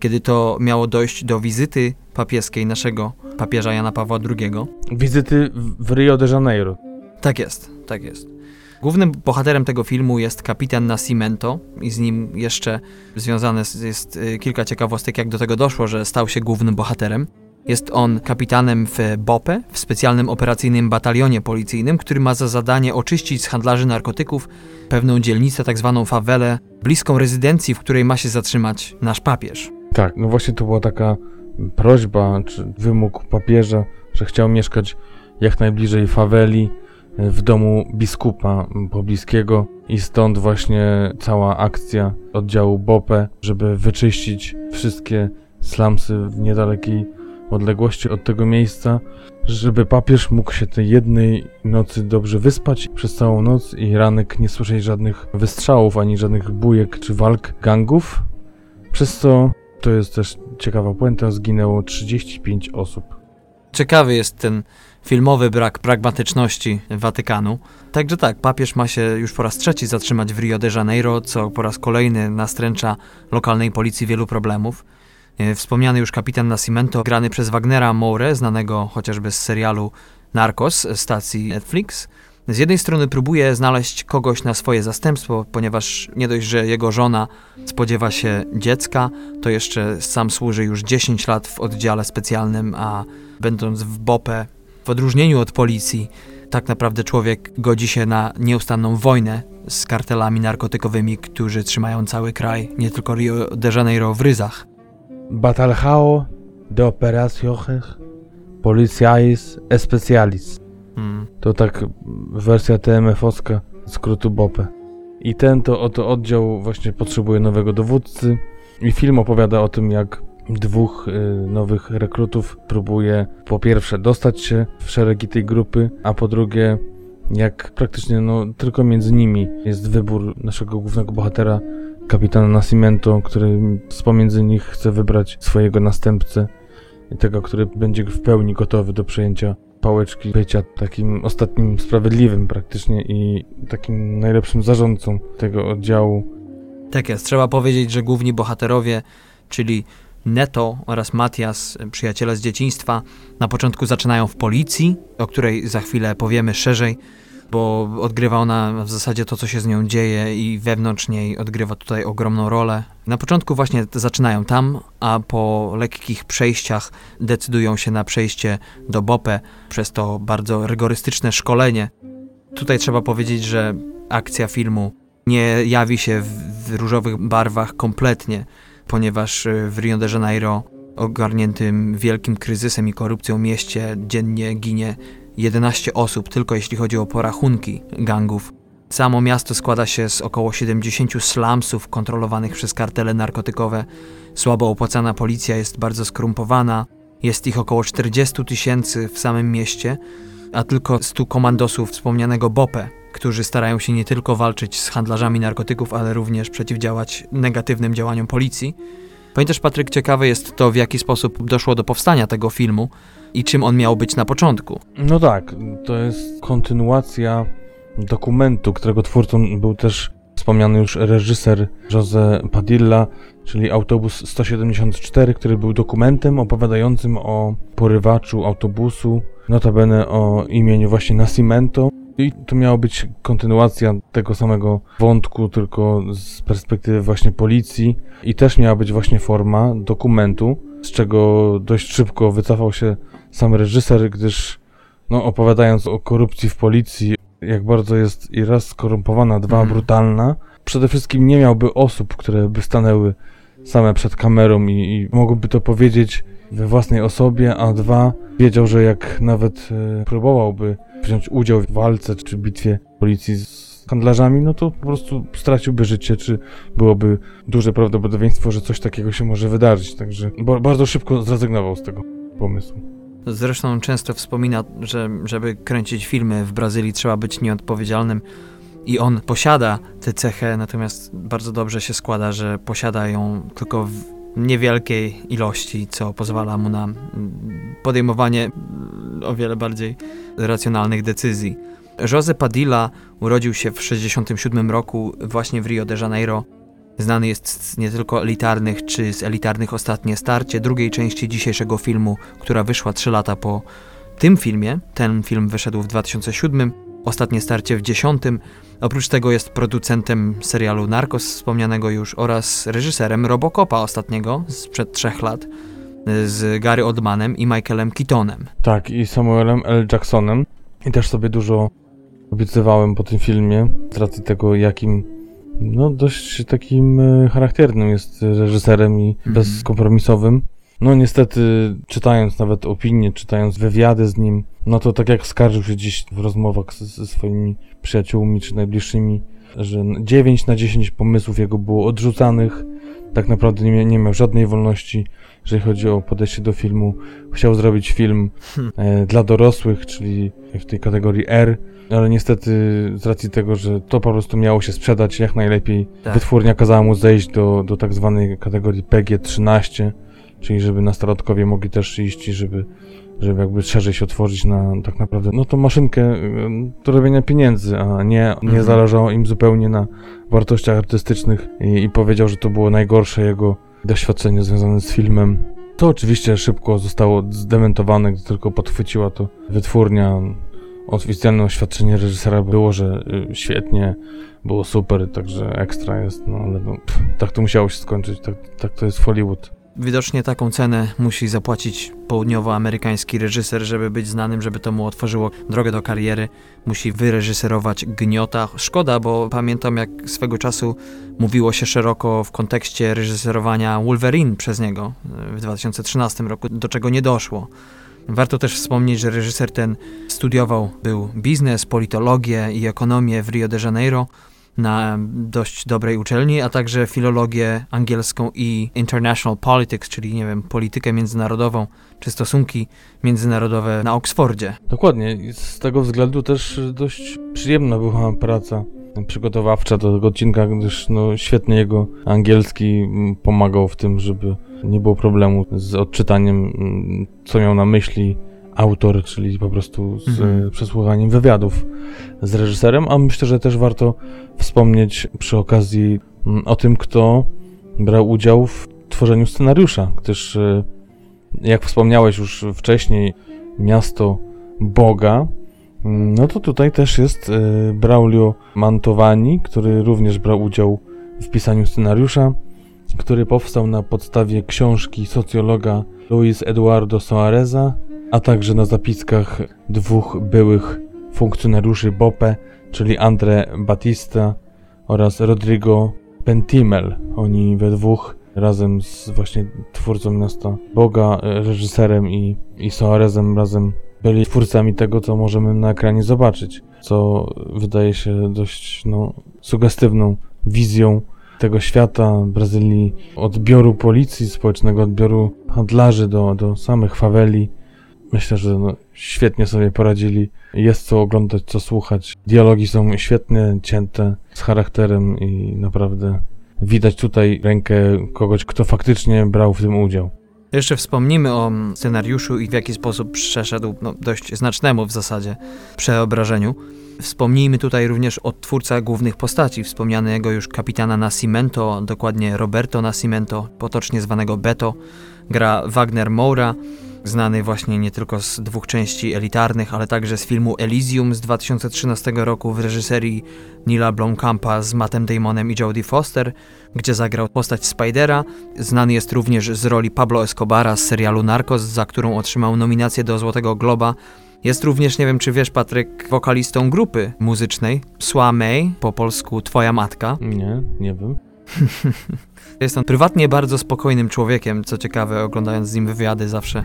kiedy to miało dojść do wizyty papieskiej naszego papieża Jana Pawła II. Wizyty w w Rio de Janeiro. Tak jest, tak jest. Głównym bohaterem tego filmu jest kapitan Nascimento i z nim jeszcze związane jest y, kilka ciekawostek, jak do tego doszło, że stał się głównym bohaterem. Jest on kapitanem w BOPE, w specjalnym operacyjnym batalionie policyjnym, który ma za zadanie oczyścić z handlarzy narkotyków pewną dzielnicę, tak zwaną fawelę, bliską rezydencji, w której ma się zatrzymać nasz papież. Tak, no właśnie to była taka prośba, czy wymóg papieża, że chciał mieszkać jak najbliżej faweli, w domu biskupa pobliskiego i stąd właśnie cała akcja oddziału BOPE, żeby wyczyścić wszystkie slumsy w niedalekiej odległości od tego miejsca, żeby papież mógł się tej jednej nocy dobrze wyspać przez całą noc i ranek nie słyszeć żadnych wystrzałów, ani żadnych bujek czy walk gangów, przez co to jest też ciekawa puenta, zginęło 35 osób. Ciekawy jest ten filmowy brak pragmatyczności Watykanu. Także tak, papież ma się już po raz trzeci zatrzymać w Rio de Janeiro, co po raz kolejny nastręcza lokalnej policji wielu problemów. E, Wspomniany już kapitan Nascimento, grany przez Wagnera Moure, znanego chociażby z serialu Narcos stacji Netflix, z jednej strony próbuje znaleźć kogoś na swoje zastępstwo, ponieważ nie dość, że jego żona spodziewa się dziecka, to jeszcze sam służy już 10 lat w oddziale specjalnym, a będąc w BOPE, w odróżnieniu od policji, tak naprawdę człowiek godzi się na nieustanną wojnę z kartelami narkotykowymi, którzy trzymają cały kraj, nie tylko Rio de Janeiro w ryzach. Batalhao de operaciones policiais especialis. To tak wersja TMF-owska skrótu BOPE. I ten to oto oddział właśnie potrzebuje nowego dowódcy i film opowiada o tym, jak dwóch y, nowych rekrutów próbuje po pierwsze dostać się w szeregi tej grupy, a po drugie jak praktycznie no, tylko między nimi jest wybór naszego głównego bohatera, kapitana Nascimento, który z pomiędzy nich chce wybrać swojego następcę i tego, który będzie w pełni gotowy do przejęcia pałeczki bycia takim ostatnim sprawiedliwym praktycznie i takim najlepszym zarządcą tego oddziału. Tak jest. Trzeba powiedzieć, że główni bohaterowie, czyli Neto oraz Matias, przyjaciele z dzieciństwa, na początku zaczynają w policji, o której za chwilę powiemy szerzej, bo odgrywa ona w zasadzie to, co się z nią dzieje i wewnątrz niej odgrywa tutaj ogromną rolę. Na początku właśnie zaczynają tam, a po lekkich przejściach decydują się na przejście do BOPE przez to bardzo rygorystyczne szkolenie. Tutaj trzeba powiedzieć, że akcja filmu nie jawi się w różowych barwach kompletnie, ponieważ y, w Rio de Janeiro, ogarniętym wielkim kryzysem i korupcją mieście, dziennie ginie 11 osób, tylko jeśli chodzi o porachunki gangów. Samo miasto składa się z około 70 slumsów kontrolowanych przez kartele narkotykowe. Słabo opłacana policja jest bardzo skorumpowana. Jest ich około 40 tysięcy w samym mieście, a tylko 100 komandosów wspomnianego BOPE, którzy starają się nie tylko walczyć z handlarzami narkotyków, ale również przeciwdziałać negatywnym działaniom policji. Pamiętasz, Patryk, ciekawe jest to, w jaki sposób doszło do powstania tego filmu i czym on miał być na początku. No tak, to jest kontynuacja dokumentu, którego twórcą był też wspomniany już reżyser Jose Padilla, czyli Autobus 174, który był dokumentem opowiadającym o porywaczu autobusu, notabene o imieniu właśnie Nascimento. I to miała być kontynuacja tego samego wątku, tylko z perspektywy właśnie policji. I też miała być właśnie forma dokumentu, z czego dość szybko wycofał się sam reżyser, gdyż no, opowiadając o korupcji w policji, jak bardzo jest i raz skorumpowana, dwa Mhm. brutalna, przede wszystkim nie miałby osób, które by stanęły same przed kamerą i, i mogłyby to powiedzieć we własnej osobie, a dwa, wiedział, że jak nawet e, próbowałby wziąć udział w walce czy bitwie policji z handlarzami, no to po prostu straciłby życie, czy byłoby duże prawdopodobieństwo, że coś takiego się może wydarzyć. Także ba- bardzo szybko zrezygnował z tego pomysłu. Zresztą często wspomina, że żeby kręcić filmy w Brazylii trzeba być nieodpowiedzialnym i on posiada tę cechę, natomiast bardzo dobrze się składa, że posiada ją tylko w niewielkiej ilości, co pozwala mu na mm, podejmowanie mm, o wiele bardziej racjonalnych decyzji. José Padilla urodził się w 1967 roku właśnie w Rio de Janeiro. Znany jest z nie tylko elitarnych czy z elitarnych Ostatnie Starcie, drugiej części dzisiejszego filmu, która wyszła 3 lata po tym filmie. Ten film wyszedł w 2007, Ostatnie Starcie w 10. Oprócz tego jest producentem serialu Narcos wspomnianego już oraz reżyserem Robocopa ostatniego sprzed trzech lat z Gary Oldmanem i Michaelem Keatonem. Tak, i Samuelem L. Jacksonem. I też sobie dużo obiecywałem po tym filmie, z racji tego, jakim no dość takim e, charakternym jest reżyserem i Mhm. bezkompromisowym. No niestety, czytając nawet opinie, czytając wywiady z nim, no to tak jak skarżył się dziś w rozmowach ze swoimi przyjaciółmi czy najbliższymi, że 9 na 10 pomysłów jego było odrzucanych, tak naprawdę nie, nie miał żadnej wolności, jeżeli chodzi o podejście do filmu. Chciał zrobić film Hmm. e, dla dorosłych, czyli w tej kategorii R, ale niestety z racji tego, że to po prostu miało się sprzedać jak najlepiej, Tak. wytwórnia kazała mu zejść do, do tak zwanej kategorii PG-13, czyli żeby nastolatkowie mogli też iść i żeby, żeby jakby szerzej się otworzyć na tak naprawdę, no to maszynkę e, do robienia pieniędzy, a nie, nie Mhm. zależało im zupełnie na wartościach artystycznych i, i powiedział, że to było najgorsze jego doświadczenie związane z filmem. To oczywiście szybko zostało zdementowane, gdy tylko podchwyciła to wytwórnia. Oficjalne oświadczenie reżysera było, że y, świetnie, było super, także ekstra jest, no ale no, pff, tak to musiało się skończyć, tak, tak to jest Hollywood. Widocznie taką cenę musi zapłacić południowoamerykański reżyser, żeby być znanym, żeby to mu otworzyło drogę do kariery. Musi wyreżyserować gniota. Szkoda, bo pamiętam jak swego czasu mówiło się szeroko w kontekście reżyserowania Wolverine przez niego e, w 2013 roku, do czego nie doszło. Warto też wspomnieć, że reżyser ten studiował, był biznes, politologię i ekonomię w Rio de Janeiro na dość dobrej uczelni, a także filologię angielską i international politics, czyli nie wiem, politykę międzynarodową czy stosunki międzynarodowe na Oksfordzie. Dokładnie, z tego względu też dość przyjemna była praca przygotowawcza do tego odcinka, gdyż no, świetnie jego angielski mm, pomagał w tym, żeby nie było problemu z odczytaniem, mm, co miał na myśli autor, czyli po prostu z Mhm. przesłuchaniem wywiadów z reżyserem, a myślę, że też warto wspomnieć przy okazji mm, o tym, kto brał udział w tworzeniu scenariusza, gdyż e, jak wspomniałeś już wcześniej, miasto Boga, mm, no to tutaj też jest e, Braulio Mantovani, który również brał udział w pisaniu scenariusza, który powstał na podstawie książki socjologa Luis Eduardo Soareza, a także na zapiskach dwóch byłych funkcjonariuszy BOPE, czyli Andre Batista oraz Rodrigo Pentimel. Oni we dwóch razem z właśnie twórcą miasta Boga, reżyserem i, i Soarezem razem byli twórcami tego, co możemy na ekranie zobaczyć, co wydaje się dość no, sugestywną wizją tego świata Brazylii, odbioru policji, społecznego odbioru handlarzy do, do samych faweli. Myślę, że no, świetnie sobie poradzili. Jest co oglądać, co słuchać. Dialogi są świetnie cięte, z charakterem i naprawdę widać tutaj rękę kogoś, kto faktycznie brał w tym udział. Jeszcze wspomnimy o scenariuszu i w jaki sposób przeszedł no, dość znacznemu w zasadzie przeobrażeniu. Wspomnijmy tutaj również o twórcach głównych postaci, wspomnianego już kapitana Nascimento, dokładnie Roberto Nascimento, potocznie zwanego Beto. Gra Wagner Moura, znany właśnie nie tylko z dwóch części elitarnych, ale także z filmu Elysium z 2013 roku w reżyserii Nila Blomkampa z Mattem Damonem i Jodie Foster, gdzie zagrał postać Spidera. Znany jest również z roli Pablo Escobara z serialu Narcos, za którą otrzymał nominację do Złotego Globa. Jest również, nie wiem czy wiesz Patryk, wokalistą grupy muzycznej Sła May, po polsku Twoja Matka. Nie, nie wiem. (laughs) Jest on prywatnie bardzo spokojnym człowiekiem, co ciekawe, oglądając z nim wywiady zawsze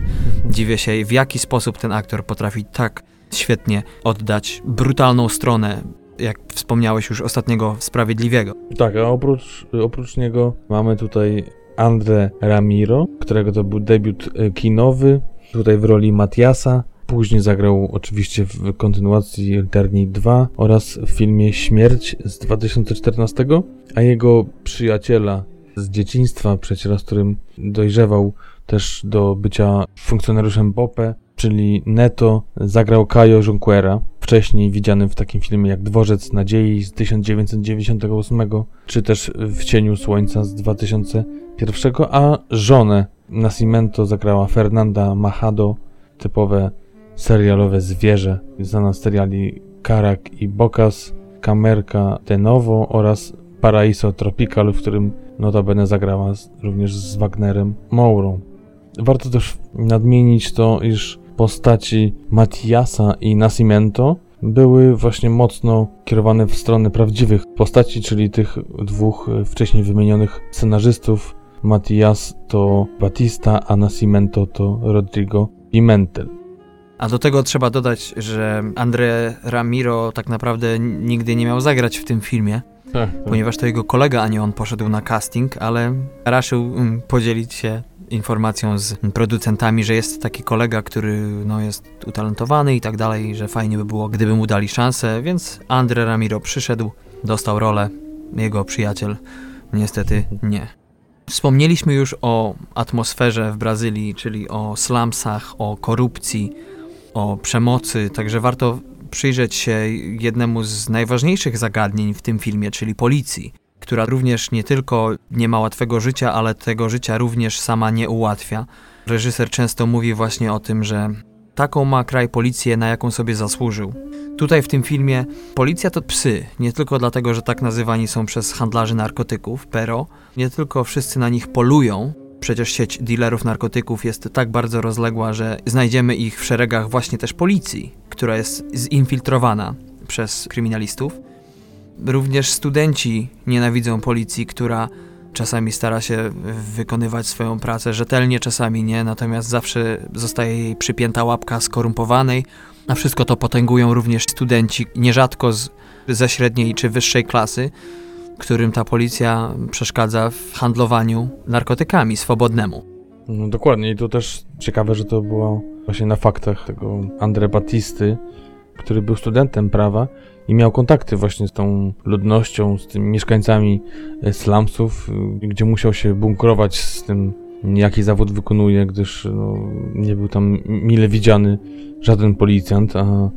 dziwię się w jaki sposób ten aktor potrafi tak świetnie oddać brutalną stronę, jak wspomniałeś już ostatniego Sprawiedliwiego. Tak, a oprócz, oprócz niego mamy tutaj Andre Ramiro, którego to był debiut e, kinowy, tutaj w roli Matiasa. Później zagrał oczywiście w kontynuacji Eterni 2 oraz w filmie Śmierć z 2014, a jego przyjaciela z dzieciństwa, przyjaciela, z którym dojrzewał też do bycia funkcjonariuszem BOPE, czyli Neto, zagrał Caio Junquera, wcześniej widziany w takim filmie jak Dworzec Nadziei z 1998, czy też W cieniu słońca z 2001, a żonę Nascimento zagrała Fernanda Machado, typowe serialowe zwierzę, znana z seriali Karak i Bocas, Kamerka de Novo oraz Paraíso Tropical, w którym notabene zagrała również z Wagnerem Mourą. Warto też nadmienić to, iż postaci Matiasa i Nascimento były właśnie mocno kierowane w stronę prawdziwych postaci, czyli tych dwóch e, wcześniej wymienionych scenarzystów. Matias to Batista, a Nascimento to Rodrigo Pimentel. A do tego trzeba dodać, że Andre Ramiro tak naprawdę nigdy nie miał zagrać w tym filmie, Tak, ponieważ to jego kolega, a nie on poszedł na casting, ale raczył mm, podzielić się informacją z producentami, że jest taki kolega, który no, jest utalentowany i tak dalej, że fajnie by było, gdyby mu dali szansę, więc Andre Ramiro przyszedł, dostał rolę, jego przyjaciel niestety nie. Wspomnieliśmy już o atmosferze w Brazylii, czyli o slumsach, o korupcji, o przemocy, także warto przyjrzeć się jednemu z najważniejszych zagadnień w tym filmie, czyli policji, która również nie tylko nie ma łatwego życia, ale tego życia również sama nie ułatwia. Reżyser często mówi właśnie o tym, że taką ma kraj policję, na jaką sobie zasłużył. Tutaj w tym filmie policja to psy, nie tylko dlatego, że tak nazywani są przez handlarzy narkotyków, pero, nie tylko wszyscy na nich polują, Przecież sieć dealerów narkotyków jest tak bardzo rozległa, że znajdziemy ich w szeregach właśnie też policji, która jest zinfiltrowana przez kryminalistów. Również studenci nienawidzą policji, która czasami stara się wykonywać swoją pracę rzetelnie, czasami nie, natomiast zawsze zostaje jej przypięta łapka skorumpowanej, a wszystko to potęgują również studenci, nierzadko z, ze średniej czy wyższej klasy, którym ta policja przeszkadza w handlowaniu narkotykami swobodnemu. No, dokładnie i to też ciekawe, że to było właśnie na faktach tego Andre Batisty, który był studentem prawa i miał kontakty właśnie z tą ludnością, z tymi mieszkańcami e, slumsów, e, gdzie musiał się bunkrować z tym, jaki zawód wykonuje, gdyż no, nie był tam mile widziany żaden policjant, a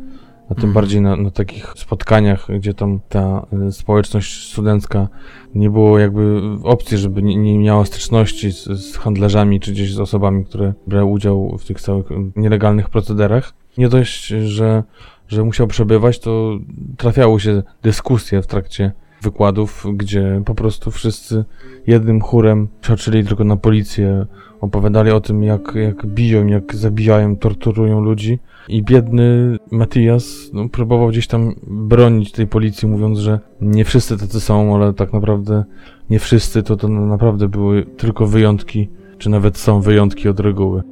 a tym mhm. bardziej na, na, takich spotkaniach, gdzie tam ta y, społeczność studencka nie było jakby opcji, żeby nie, nie miała styczności z, z, handlarzami czy gdzieś z osobami, które brały udział w tych całych nielegalnych procederach. Nie dość, że, że musiał przebywać, to trafiały się dyskusje w trakcie wykładów, gdzie po prostu wszyscy jednym chórem przeoczyli tylko na policję, opowiadali o tym, jak, jak biją, jak zabijają, torturują ludzi. I biedny Matias no, próbował gdzieś tam bronić tej policji, mówiąc, że nie wszyscy tacy są, ale tak naprawdę nie wszyscy, to, to naprawdę były tylko wyjątki, czy nawet są wyjątki od reguły.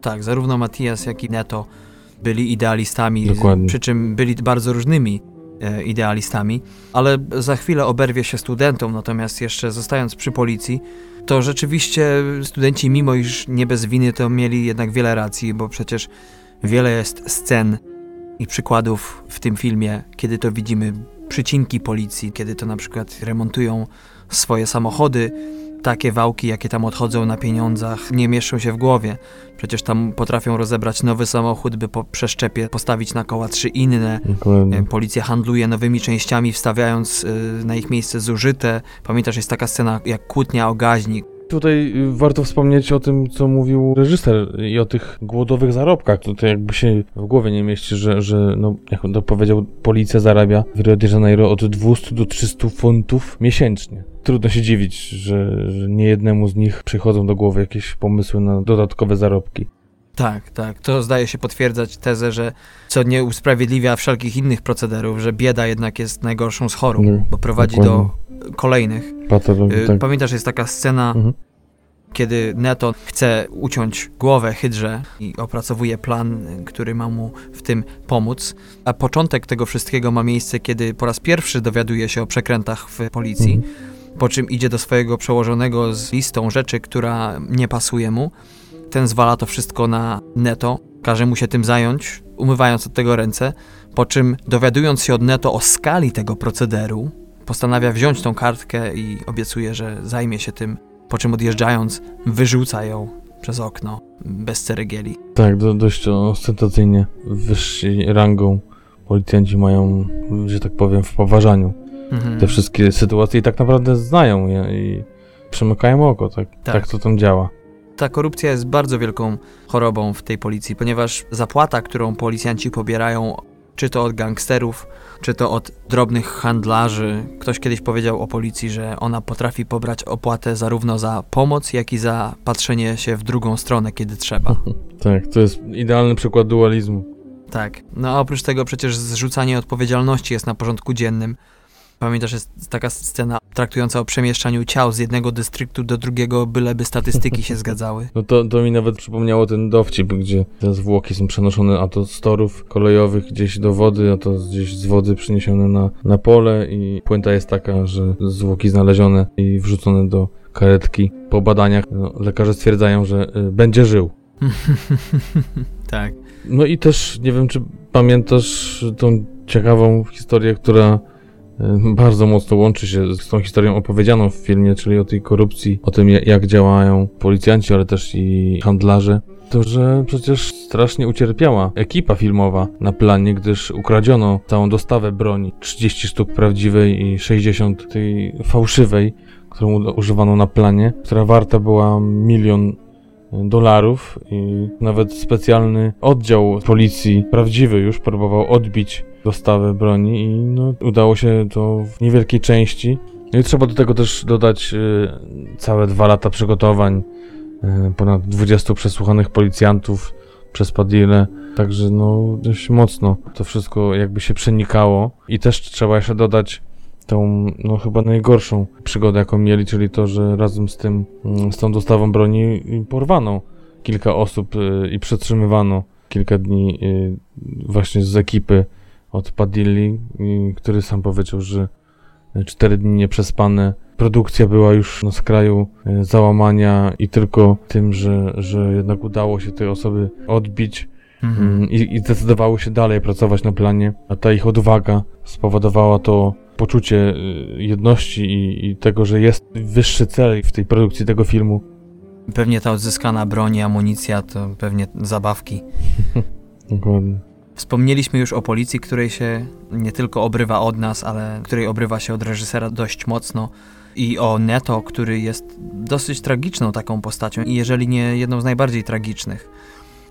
Tak, zarówno Matias, jak i Neto byli idealistami, Dokładnie. przy czym byli bardzo różnymi idealistami, ale za chwilę oberwie się studentom, natomiast jeszcze zostając przy policji, to rzeczywiście studenci, mimo iż nie bez winy, to mieli jednak wiele racji, bo przecież wiele jest scen i przykładów w tym filmie, kiedy to widzimy przycinki policji, kiedy to na przykład remontują swoje samochody, takie wałki, jakie tam odchodzą na pieniądzach, nie mieszczą się w głowie. Przecież tam potrafią rozebrać nowy samochód, by po przeszczepie postawić na koła trzy inne. Dokładnie. E, policja handluje nowymi częściami, wstawiając y, na ich miejsce zużyte. Pamiętasz, jest taka scena jak kłótnia o gaźnik. Tutaj y, warto wspomnieć o tym, co mówił reżyser i o tych głodowych zarobkach. Tutaj jakby się w głowie nie mieści, że, że no, jak to powiedział, policja zarabia w Rio de Janeiro od 200 do 300 funtów miesięcznie. Trudno się dziwić, że, że nie jednemu z nich przychodzą do głowy jakieś pomysły na dodatkowe zarobki. Tak, tak. To zdaje się potwierdzać tezę, że co nie usprawiedliwia wszelkich innych procederów, że bieda jednak jest najgorszą z chorób, no, bo prowadzi dokładnie. do kolejnych. Patologii, tak. Pamiętasz, jest taka scena, mhm. kiedy Neto chce uciąć głowę Hydrze i opracowuje plan, który ma mu w tym pomóc. A początek tego wszystkiego ma miejsce, kiedy po raz pierwszy dowiaduje się o przekrętach w policji. Mhm. Po czym idzie do swojego przełożonego z listą rzeczy, która nie pasuje mu ten zwala to wszystko na Neto, każe mu się tym zająć, umywając od tego ręce, po czym dowiadując się od Neto o skali tego procederu, postanawia wziąć tą kartkę i obiecuje, że zajmie się tym, po czym odjeżdżając wyrzuca ją przez okno bez ceregieli. Tak, do, dość ostentacyjnie wyżsi rangą policjanci mają, że tak powiem, w poważaniu mhm. te wszystkie sytuacje i tak naprawdę znają je i przymykają oko, tak, tak. tak to tam działa. Ta korupcja jest bardzo wielką chorobą w tej policji, ponieważ zapłata, którą policjanci pobierają, czy to od gangsterów, czy to od drobnych handlarzy. Ktoś kiedyś powiedział o policji, że ona potrafi pobrać opłatę zarówno za pomoc, jak i za patrzenie się w drugą stronę, kiedy trzeba. (laughs) tak, to jest idealny przykład dualizmu. Tak. No a oprócz tego przecież zrzucanie odpowiedzialności jest na porządku dziennym. Pamiętasz, jest taka scena traktująca o przemieszczaniu ciał z jednego dystryktu do drugiego, byleby statystyki się zgadzały. (laughs) No to, to mi nawet przypomniało ten dowcip, gdzie te zwłoki są przenoszone a to z torów kolejowych gdzieś do wody, a to gdzieś z wody przeniesione na, na pole i puenta jest taka, że zwłoki znalezione i wrzucone do karetki. Po badaniach no, lekarze stwierdzają, że y, będzie żył. (laughs) tak. No i też nie wiem, czy pamiętasz tą ciekawą historię, która (laughs) bardzo mocno łączy się z tą historią opowiedzianą w filmie, czyli o tej korupcji, o tym jak działają policjanci, ale też i handlarze. To, że przecież strasznie ucierpiała ekipa filmowa na planie, gdyż ukradziono całą dostawę broni. 30 sztuk prawdziwej i 60 tej fałszywej, którą używano na planie, która warta była milion dolarów i nawet specjalny oddział policji, prawdziwy już, próbował odbić dostawę broni i no, udało się to w niewielkiej części. No i trzeba do tego też dodać y, całe dwa lata przygotowań, e, ponad 20 przesłuchanych policjantów przez Padille. Także no dość mocno to wszystko jakby się przenikało. I też trzeba jeszcze dodać tą no chyba najgorszą przygodę jaką mieli, czyli to, że razem z tym, mm, z tą dostawą broni porwano kilka osób y, i przetrzymywano kilka dni y, właśnie z ekipy od Padilli, y, który sam powiedział, że cztery dni nieprzespane. Produkcja była już na skraju załamania i tylko tym, że, że jednak udało się tej osoby odbić mhm. Mm, i, i zdecydowały się dalej pracować na planie, a ta ich odwaga spowodowała to poczucie jedności i, i tego, że jest wyższy cel w tej produkcji tego filmu, Pewnie ta odzyskana broń i amunicja to pewnie zabawki. (laughs) Dokładnie. Wspomnieliśmy już o policji, której się nie tylko obrywa od nas, ale której obrywa się od reżysera dość mocno. I o Neto, który jest dosyć tragiczną taką postacią, i jeżeli nie jedną z najbardziej tragicznych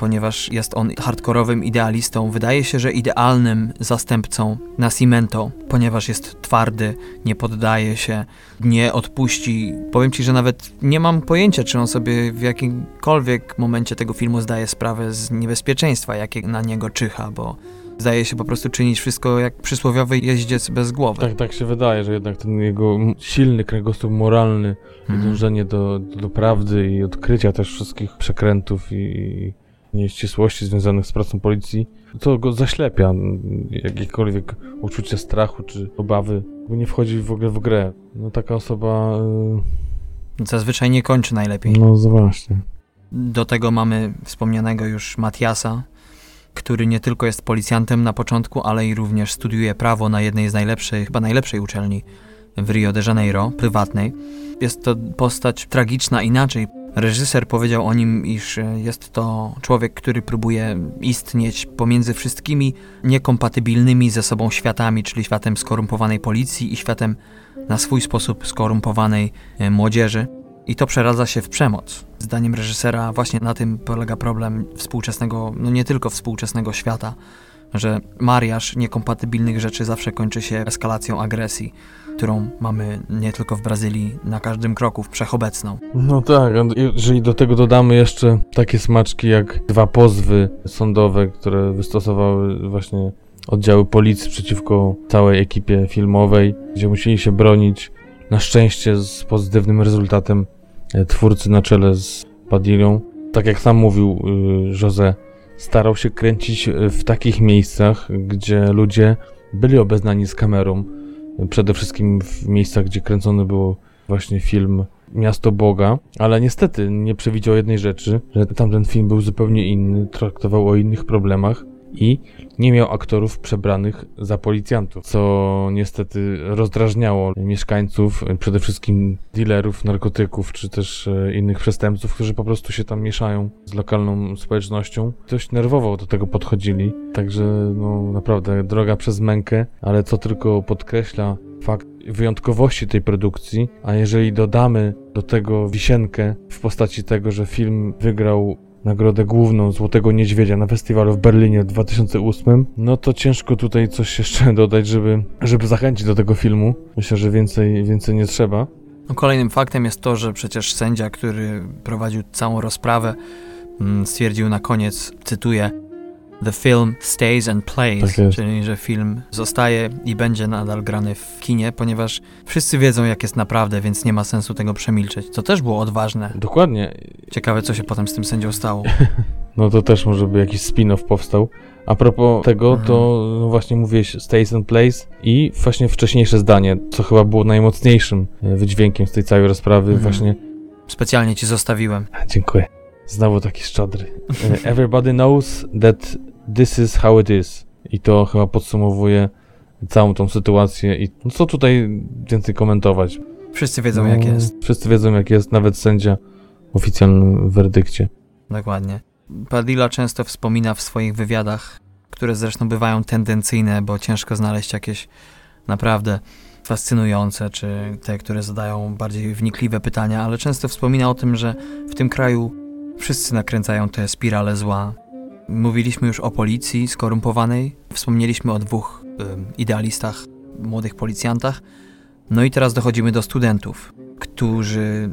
ponieważ jest on hardkorowym idealistą. Wydaje się, że idealnym zastępcą Nascimento, ponieważ jest twardy, nie poddaje się, nie odpuści. Powiem ci, że nawet nie mam pojęcia, czy on sobie w jakimkolwiek momencie tego filmu zdaje sprawę z niebezpieczeństwa, jakie na niego czyha, bo zdaje się po prostu czynić wszystko jak przysłowiowy jeździec bez głowy. Tak, tak się wydaje, że jednak ten jego silny kręgosłup moralny, mm. dążenie do, do prawdy i odkrycia też wszystkich przekrętów i, nieścisłości związanych z pracą policji, to go zaślepia. Jakiekolwiek uczucie strachu czy obawy nie wchodzi w ogóle w grę. No taka osoba... Yy... Zazwyczaj nie kończy najlepiej. No właśnie. Do tego mamy wspomnianego już Matiasa, który nie tylko jest policjantem na początku, ale i również studiuje prawo na jednej z najlepszej, chyba najlepszej uczelni w Rio de Janeiro, prywatnej. Jest to postać tragiczna inaczej, Reżyser powiedział o nim, iż jest to człowiek, który próbuje istnieć pomiędzy wszystkimi niekompatybilnymi ze sobą światami, czyli światem skorumpowanej policji i światem na swój sposób skorumpowanej e, młodzieży. I to przeradza się w przemoc. Zdaniem reżysera właśnie na tym polega problem współczesnego, no nie tylko współczesnego świata, że mariaż niekompatybilnych rzeczy zawsze kończy się eskalacją agresji którą mamy nie tylko w Brazylii na każdym kroku, wszechobecną. No tak, jeżeli do tego dodamy jeszcze takie smaczki jak dwa pozwy sądowe, które wystosowały właśnie oddziały policji przeciwko całej ekipie filmowej, gdzie musieli się bronić, na szczęście z pozytywnym rezultatem e, twórcy na czele z Padillą. Tak jak sam mówił y, Jose, starał się kręcić w takich miejscach, gdzie ludzie byli obeznani z kamerą, Przede wszystkim w miejscach, gdzie kręcony był właśnie film Miasto Boga, ale niestety nie przewidział jednej rzeczy, że tamten film był zupełnie inny, traktował o innych problemach i nie miał aktorów przebranych za policjantów, co niestety rozdrażniało mieszkańców, przede wszystkim dealerów narkotyków, czy też e, innych przestępców, którzy po prostu się tam mieszają z lokalną społecznością. Dość nerwowo do tego podchodzili, także no naprawdę droga przez mękę, ale co tylko podkreśla fakt wyjątkowości tej produkcji, a jeżeli dodamy do tego wisienkę w postaci tego, że film wygrał nagrodę główną Złotego Niedźwiedzia na festiwalu w Berlinie w 2008, no to ciężko tutaj coś jeszcze (laughs) dodać, żeby, żeby zachęcić do tego filmu. Myślę, że więcej, więcej nie trzeba. No kolejnym faktem jest to, że przecież sędzia, który prowadził całą rozprawę, mm, stwierdził na koniec, cytuję, The film stays and plays, tak czyli że film zostaje i będzie nadal grany w kinie, ponieważ wszyscy wiedzą, jak jest naprawdę, więc nie ma sensu tego przemilczeć. To też było odważne. Dokładnie. Ciekawe, co się potem z tym sędzią stało. (laughs) no to też może by jakiś spin-off powstał. A propos tego, mhm. to no właśnie mówiłeś Stays and Plays i właśnie wcześniejsze zdanie, co chyba było najmocniejszym e, wydźwiękiem z tej całej rozprawy, mhm. właśnie. Specjalnie ci zostawiłem. (laughs) Dziękuję. Znowu taki szczodry. E, everybody knows that this is how it is. I to chyba podsumowuje całą tą sytuację i no co tutaj więcej komentować. Wszyscy wiedzą no, jak jest. Wszyscy wiedzą jak jest, nawet sędzia w oficjalnym werdykcie. Dokładnie. Padilla często wspomina w swoich wywiadach, które zresztą bywają tendencyjne, bo ciężko znaleźć jakieś naprawdę fascynujące, czy te, które zadają bardziej wnikliwe pytania, ale często wspomina o tym, że w tym kraju wszyscy nakręcają te spirale zła, Mówiliśmy już o policji skorumpowanej, wspomnieliśmy o dwóch y, idealistach, młodych policjantach. No i teraz dochodzimy do studentów, którzy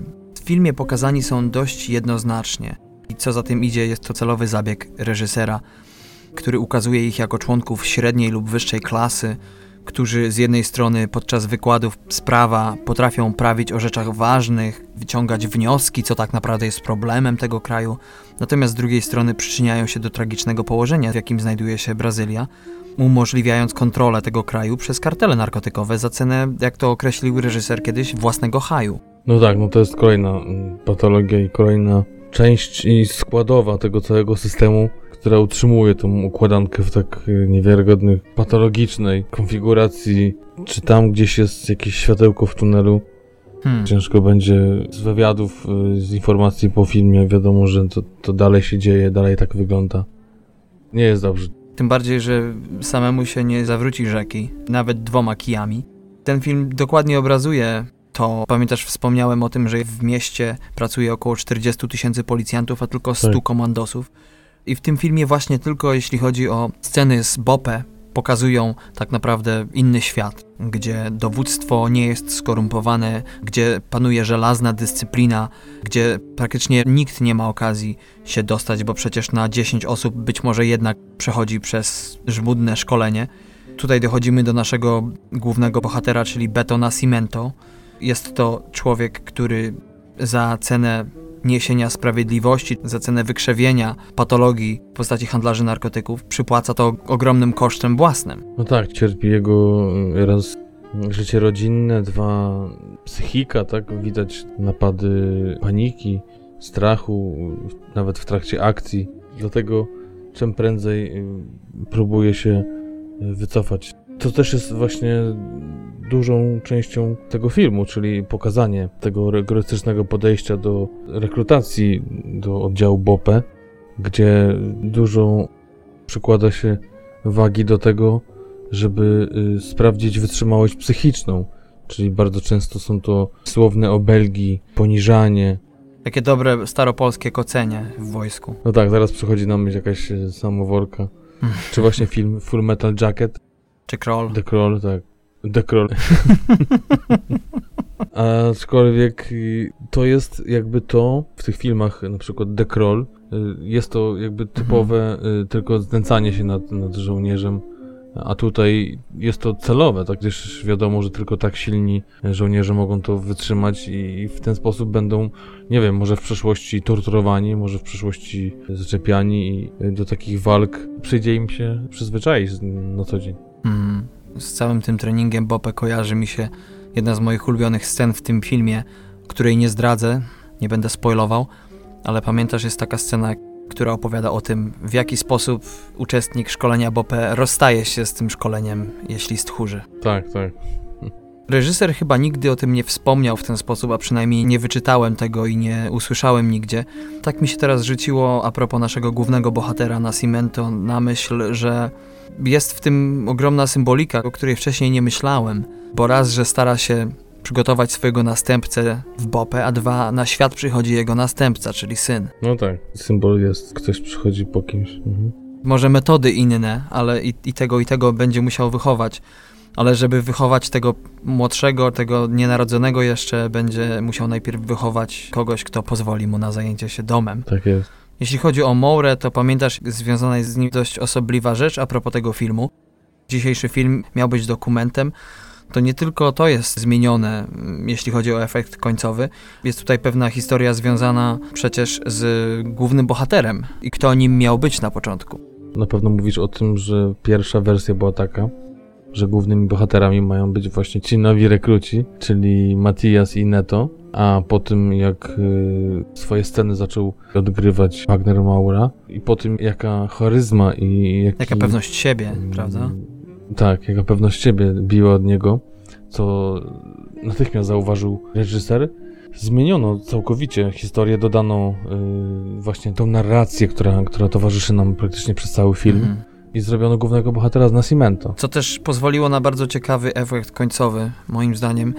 filmie pokazani są dość jednoznacznie. I co za tym idzie, jest to celowy zabieg reżysera, który ukazuje ich jako członków średniej lub wyższej klasy, którzy z jednej strony podczas wykładów z prawa potrafią prawić o rzeczach ważnych, wyciągać wnioski, co tak naprawdę jest problemem tego kraju, natomiast z drugiej strony przyczyniają się do tragicznego położenia, w jakim znajduje się Brazylia, umożliwiając kontrolę tego kraju przez kartele narkotykowe za cenę, jak to określił reżyser kiedyś, własnego haju. No tak, no to jest kolejna mm, patologia i kolejna część i składowa tego całego systemu, która utrzymuje tą układankę w tak y, niewiarygodnej, patologicznej konfiguracji. Czy tam gdzieś jest jakieś światełko w tunelu? Hmm. Ciężko będzie z wywiadów, y, z informacji po filmie, wiadomo, że to, to dalej się dzieje, dalej tak wygląda. Nie jest dobrze. Tym bardziej, że samemu się nie zawróci rzeki, nawet dwoma kijami. Ten film dokładnie obrazuje to. Pamiętasz, wspomniałem o tym, że w mieście pracuje około 40 tysięcy policjantów, a tylko 100 Tak. komandosów. I w tym filmie właśnie tylko jeśli chodzi o sceny z Bopę, pokazują tak naprawdę inny świat, gdzie dowództwo nie jest skorumpowane, gdzie panuje żelazna dyscyplina, gdzie praktycznie nikt nie ma okazji się dostać, bo przecież na 10 osób być może jednak przechodzi przez żmudne szkolenie. Tutaj dochodzimy do naszego głównego bohatera, czyli Beto Nascimento. Jest to człowiek, który za cenę niesienia sprawiedliwości, za cenę wykrzewienia patologii w postaci handlarzy narkotyków przypłaca to ogromnym kosztem własnym. No tak, cierpi jego y, raz życie rodzinne, dwa psychika, tak? Widać napady paniki, strachu, nawet w trakcie akcji. Dlatego czym prędzej y, próbuje się y, wycofać. To też jest właśnie dużą częścią tego filmu, czyli pokazanie tego rygorystycznego podejścia do rekrutacji do oddziału BOPE, gdzie dużo przykłada się wagi do tego, żeby y, sprawdzić wytrzymałość psychiczną. Czyli bardzo często są to słowne obelgi, poniżanie. Takie dobre staropolskie kocenie w wojsku. No tak, zaraz przychodzi na myśl jakaś y, samoworka. Czy właśnie film Full Metal Jacket, Czy Kroll. The Crawl, tak. The Crawl. (laughs) Aczkolwiek y, to jest jakby to w tych filmach, na przykład The Crawl, y, jest to jakby typowe y, tylko znęcanie się nad, nad żołnierzem, a tutaj jest to celowe, tak, gdyż wiadomo, że tylko tak silni żołnierze mogą to wytrzymać i w ten sposób będą, nie wiem, może w przyszłości torturowani, może w przyszłości zaczepiani i do takich walk przyjdzie im się przyzwyczaić na co dzień. Mm. Z całym tym treningiem Bopę kojarzy mi się jedna z moich ulubionych scen w tym filmie, której nie zdradzę, nie będę spoilował, ale pamiętasz, jest taka scena, która opowiada o tym, w jaki sposób uczestnik szkolenia Bopę rozstaje się z tym szkoleniem, jeśli stchórzy. Tak, tak. Reżyser chyba nigdy o tym nie wspomniał w ten sposób, a przynajmniej nie wyczytałem tego i nie usłyszałem nigdzie. Tak mi się teraz rzuciło a propos naszego głównego bohatera Nascimento na myśl, że jest w tym ogromna symbolika, o której wcześniej nie myślałem, bo raz, że stara się przygotować swojego następcę w Bopę, a dwa, na świat przychodzi jego następca, czyli syn. No tak, symbol jest, ktoś przychodzi po kimś. Mhm. Może metody inne, ale i, i tego i tego będzie musiał wychować. Ale żeby wychować tego młodszego, tego nienarodzonego jeszcze, będzie musiał najpierw wychować kogoś, kto pozwoli mu na zajęcie się domem. Tak jest. Jeśli chodzi o Mourę, to pamiętasz, związana jest z nim dość osobliwa rzecz a propos tego filmu. Dzisiejszy film miał być dokumentem. To nie tylko to jest zmienione, mm, jeśli chodzi o efekt końcowy. Jest tutaj pewna historia związana przecież z głównym bohaterem i kto nim miał być na początku. Na pewno mówisz o tym, że pierwsza wersja była taka, że głównymi bohaterami mają być właśnie ci nowi rekruci, czyli Matias i Neto, a po tym jak y, swoje sceny zaczął odgrywać Wagner Maura i po tym jaka charyzma i jaki, Jaka pewność siebie, mm, prawda? Tak, jaka pewność siebie biła od niego, co natychmiast zauważył reżyser. Zmieniono całkowicie historię, dodano y, właśnie tą narrację, która, która towarzyszy nam praktycznie przez cały film Mhm. I zrobiono głównego bohatera z Nascimento. Co też pozwoliło na bardzo ciekawy efekt końcowy, moim zdaniem,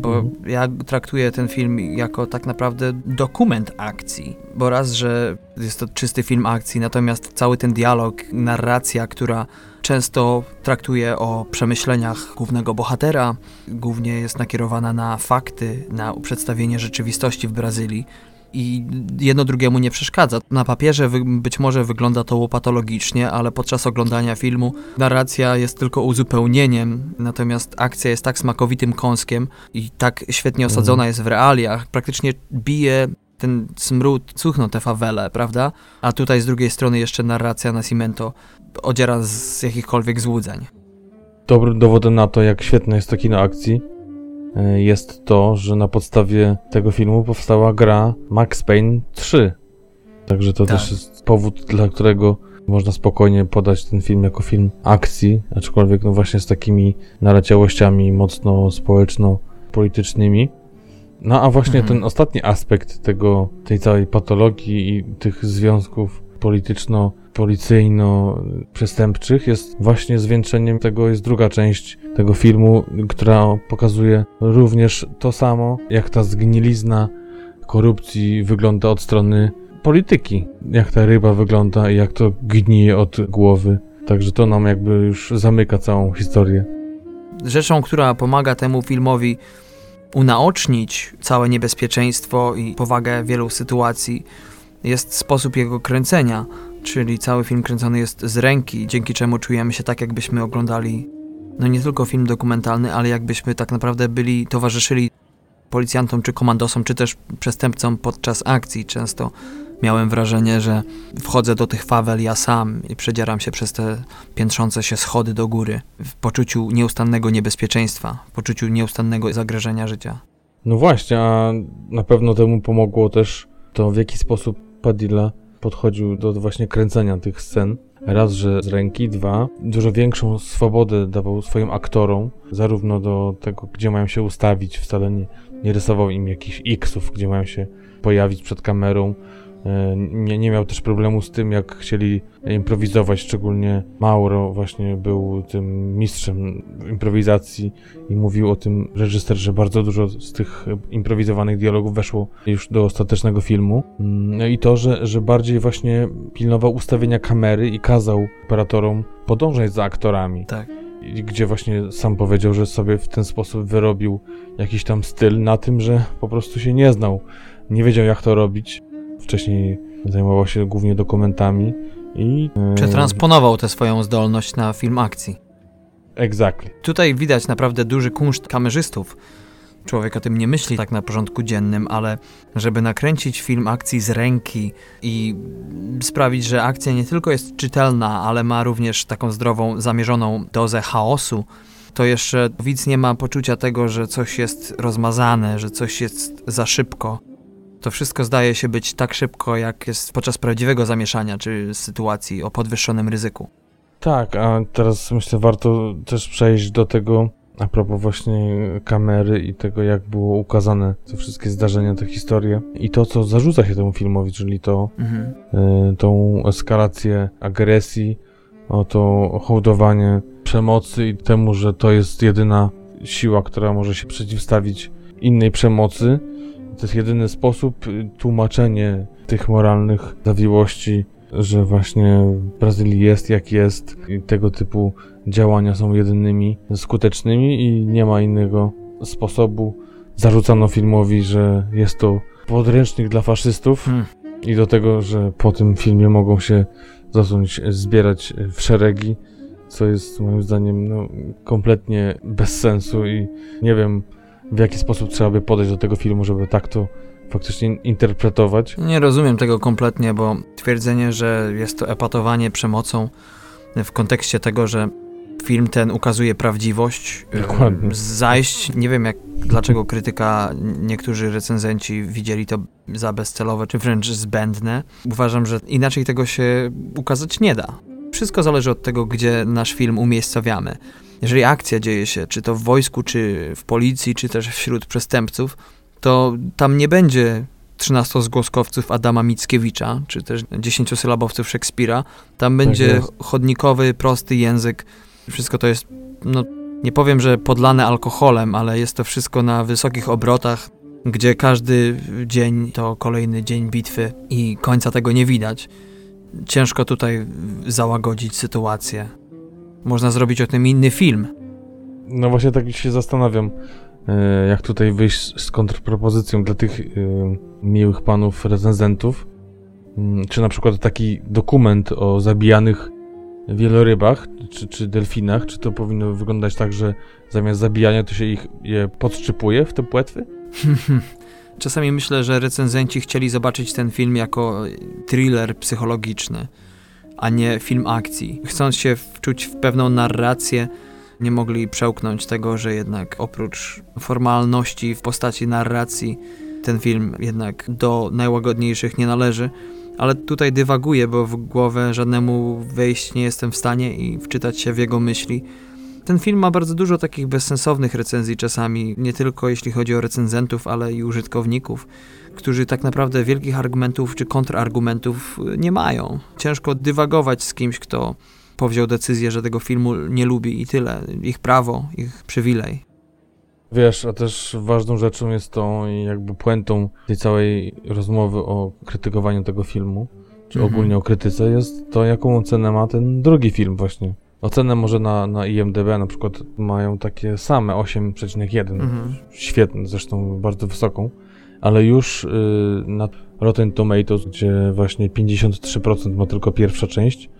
bo Mhm. ja traktuję ten film jako tak naprawdę dokument akcji. Bo raz, że jest to czysty film akcji, natomiast cały ten dialog, narracja, która Często traktuje o przemyśleniach głównego bohatera, głównie jest nakierowana na fakty, na przedstawienie rzeczywistości w Brazylii i jedno drugiemu nie przeszkadza. Na papierze być może wygląda to łopatologicznie, ale podczas oglądania filmu narracja jest tylko uzupełnieniem, natomiast akcja jest tak smakowitym kąskiem i tak świetnie osadzona jest w realiach, praktycznie bije ten smród, cuchną te fawele, prawda? A tutaj z drugiej strony jeszcze narracja Nascimento odziera z jakichkolwiek złudzeń. Dobrym dowodem na to, jak świetne jest to kino akcji, jest to, że na podstawie tego filmu powstała gra Max Payne 3. Także to Tak. też jest powód, dla którego można spokojnie podać ten film jako film akcji, aczkolwiek no właśnie z takimi naleciałościami mocno społeczno-politycznymi. No a właśnie Mhm. ten ostatni aspekt tego, tej całej patologii i tych związków polityczno-policyjno-przestępczych jest właśnie zwieńczeniem tego, jest druga część tego filmu, która pokazuje również to samo, jak ta zgnilizna korupcji wygląda od strony polityki. Jak ta ryba wygląda i jak to gnije od głowy. Także to nam jakby już zamyka całą historię. Rzeczą, która pomaga temu filmowi unaocznić całe niebezpieczeństwo i powagę wielu sytuacji, jest sposób jego kręcenia, czyli cały film kręcony jest z ręki, dzięki czemu czujemy się tak, jakbyśmy oglądali no nie tylko film dokumentalny, ale jakbyśmy tak naprawdę byli, towarzyszyli policjantom, czy komandosom, czy też przestępcom podczas akcji. Często miałem wrażenie, że wchodzę do tych fawel ja sam i przedzieram się przez te piętrzące się schody do góry w poczuciu nieustannego niebezpieczeństwa, w poczuciu nieustannego zagrożenia życia. No właśnie, a na pewno temu pomogło też to, w jaki sposób Padilla podchodził do właśnie kręcenia tych scen. Raz, że z ręki, dwa, dużo większą swobodę dawał swoim aktorom, zarówno do tego, gdzie mają się ustawić, wcale nie, nie rysował im jakichś xów, gdzie mają się pojawić przed kamerą. E, Nie, nie miał też problemu z tym, jak chcieli improwizować, szczególnie Mauro właśnie był tym mistrzem improwizacji i mówił o tym reżyser, że bardzo dużo z tych improwizowanych dialogów weszło już do ostatecznego filmu. Mm, No i to, że, że bardziej właśnie pilnował ustawienia kamery i kazał operatorom podążać za aktorami. Tak. Gdzie właśnie sam powiedział, że sobie w ten sposób wyrobił jakiś tam styl na tym, że po prostu się nie znał. Nie wiedział jak to robić. Wcześniej zajmował się głównie dokumentami i... e, Przetransponował tę swoją zdolność na film akcji. Exactly. Tutaj widać naprawdę duży kunszt kamerzystów. Człowiek o tym nie myśli tak na porządku dziennym, ale żeby nakręcić film akcji z ręki i sprawić, że akcja nie tylko jest czytelna, ale ma również taką zdrową, zamierzoną dozę chaosu, to jeszcze widz nie ma poczucia tego, że coś jest rozmazane, że coś jest za szybko. To wszystko zdaje się być tak szybko, jak jest podczas prawdziwego zamieszania czy sytuacji o podwyższonym ryzyku. Tak, a teraz myślę warto też przejść do tego, a propos właśnie kamery i tego, jak było ukazane te wszystkie zdarzenia, te historie i to, co zarzuca się temu filmowi, czyli to Mhm. y, tą eskalację agresji, o to hołdowanie przemocy i temu, że to jest jedyna siła, która może się przeciwstawić innej przemocy. To jest jedyny sposób, y, tłumaczenie tych moralnych zawiłości, że właśnie Brazylii jest jak jest i tego typu działania są jedynymi skutecznymi i nie ma innego sposobu. Zarzucano filmowi, że jest to podręcznik dla faszystów Hmm. i do tego, że po tym filmie mogą się zacząć zbierać w szeregi, co jest moim zdaniem no, kompletnie bez sensu i nie wiem w jaki sposób trzeba by podejść do tego filmu, żeby tak to faktycznie interpretować. Nie rozumiem tego kompletnie, bo twierdzenie, że jest to epatowanie przemocą w kontekście tego, że film ten ukazuje prawdziwość, Dokładnie. em, zajść, nie wiem jak, dlaczego krytyka, niektórzy recenzenci widzieli to za bezcelowe, czy wręcz zbędne. Uważam, że inaczej tego się ukazać nie da. Wszystko zależy od tego, gdzie nasz film umiejscowiamy. Jeżeli akcja dzieje się, czy to w wojsku, czy w policji, czy też wśród przestępców, to tam nie będzie 13 zgłoskowców Adama Mickiewicza, czy też 10 sylabowców Szekspira. Tam będzie jest. chodnikowy, prosty język. Wszystko to jest, no nie powiem, że podlane alkoholem, ale jest to wszystko na wysokich obrotach, gdzie każdy dzień to kolejny dzień bitwy i końca tego nie widać. Ciężko tutaj załagodzić sytuację. Można zrobić o tym inny film. No właśnie tak się zastanawiam, e, jak tutaj wyjść z kontrpropozycją dla tych e, miłych panów recenzentów. Mm, Czy na przykład taki dokument o zabijanych wielorybach czy, czy delfinach, czy to powinno wyglądać tak, że zamiast zabijania to się ich je podszczypuje w te płetwy? (laughs) Czasami myślę, że recenzenci chcieli zobaczyć ten film jako thriller psychologiczny, a nie film akcji. Chcąc się wczuć w pewną narrację, nie mogli przełknąć tego, że jednak oprócz formalności w postaci narracji, ten film jednak do najłagodniejszych nie należy. Ale tutaj dywaguję, bo w głowę żadnemu wejść nie jestem w stanie i wczytać się w jego myśli. Ten film ma bardzo dużo takich bezsensownych recenzji czasami, nie tylko jeśli chodzi o recenzentów, ale i użytkowników, którzy tak naprawdę wielkich argumentów czy kontrargumentów nie mają. Ciężko dywagować z kimś, kto powziął decyzję, że tego filmu nie lubi i tyle. Ich prawo, ich przywilej. Wiesz, a też ważną rzeczą jest to i jakby puentą tej całej rozmowy o krytykowaniu tego filmu, czy Mhm. ogólnie o krytyce, jest to, jaką ocenę ma ten drugi film właśnie. Ocenę może na, na IMDB na przykład mają takie same 8,1. Mhm. Świetne, zresztą bardzo wysoką. Ale już y, na Rotten Tomatoes, gdzie właśnie 53% ma tylko pierwsza część,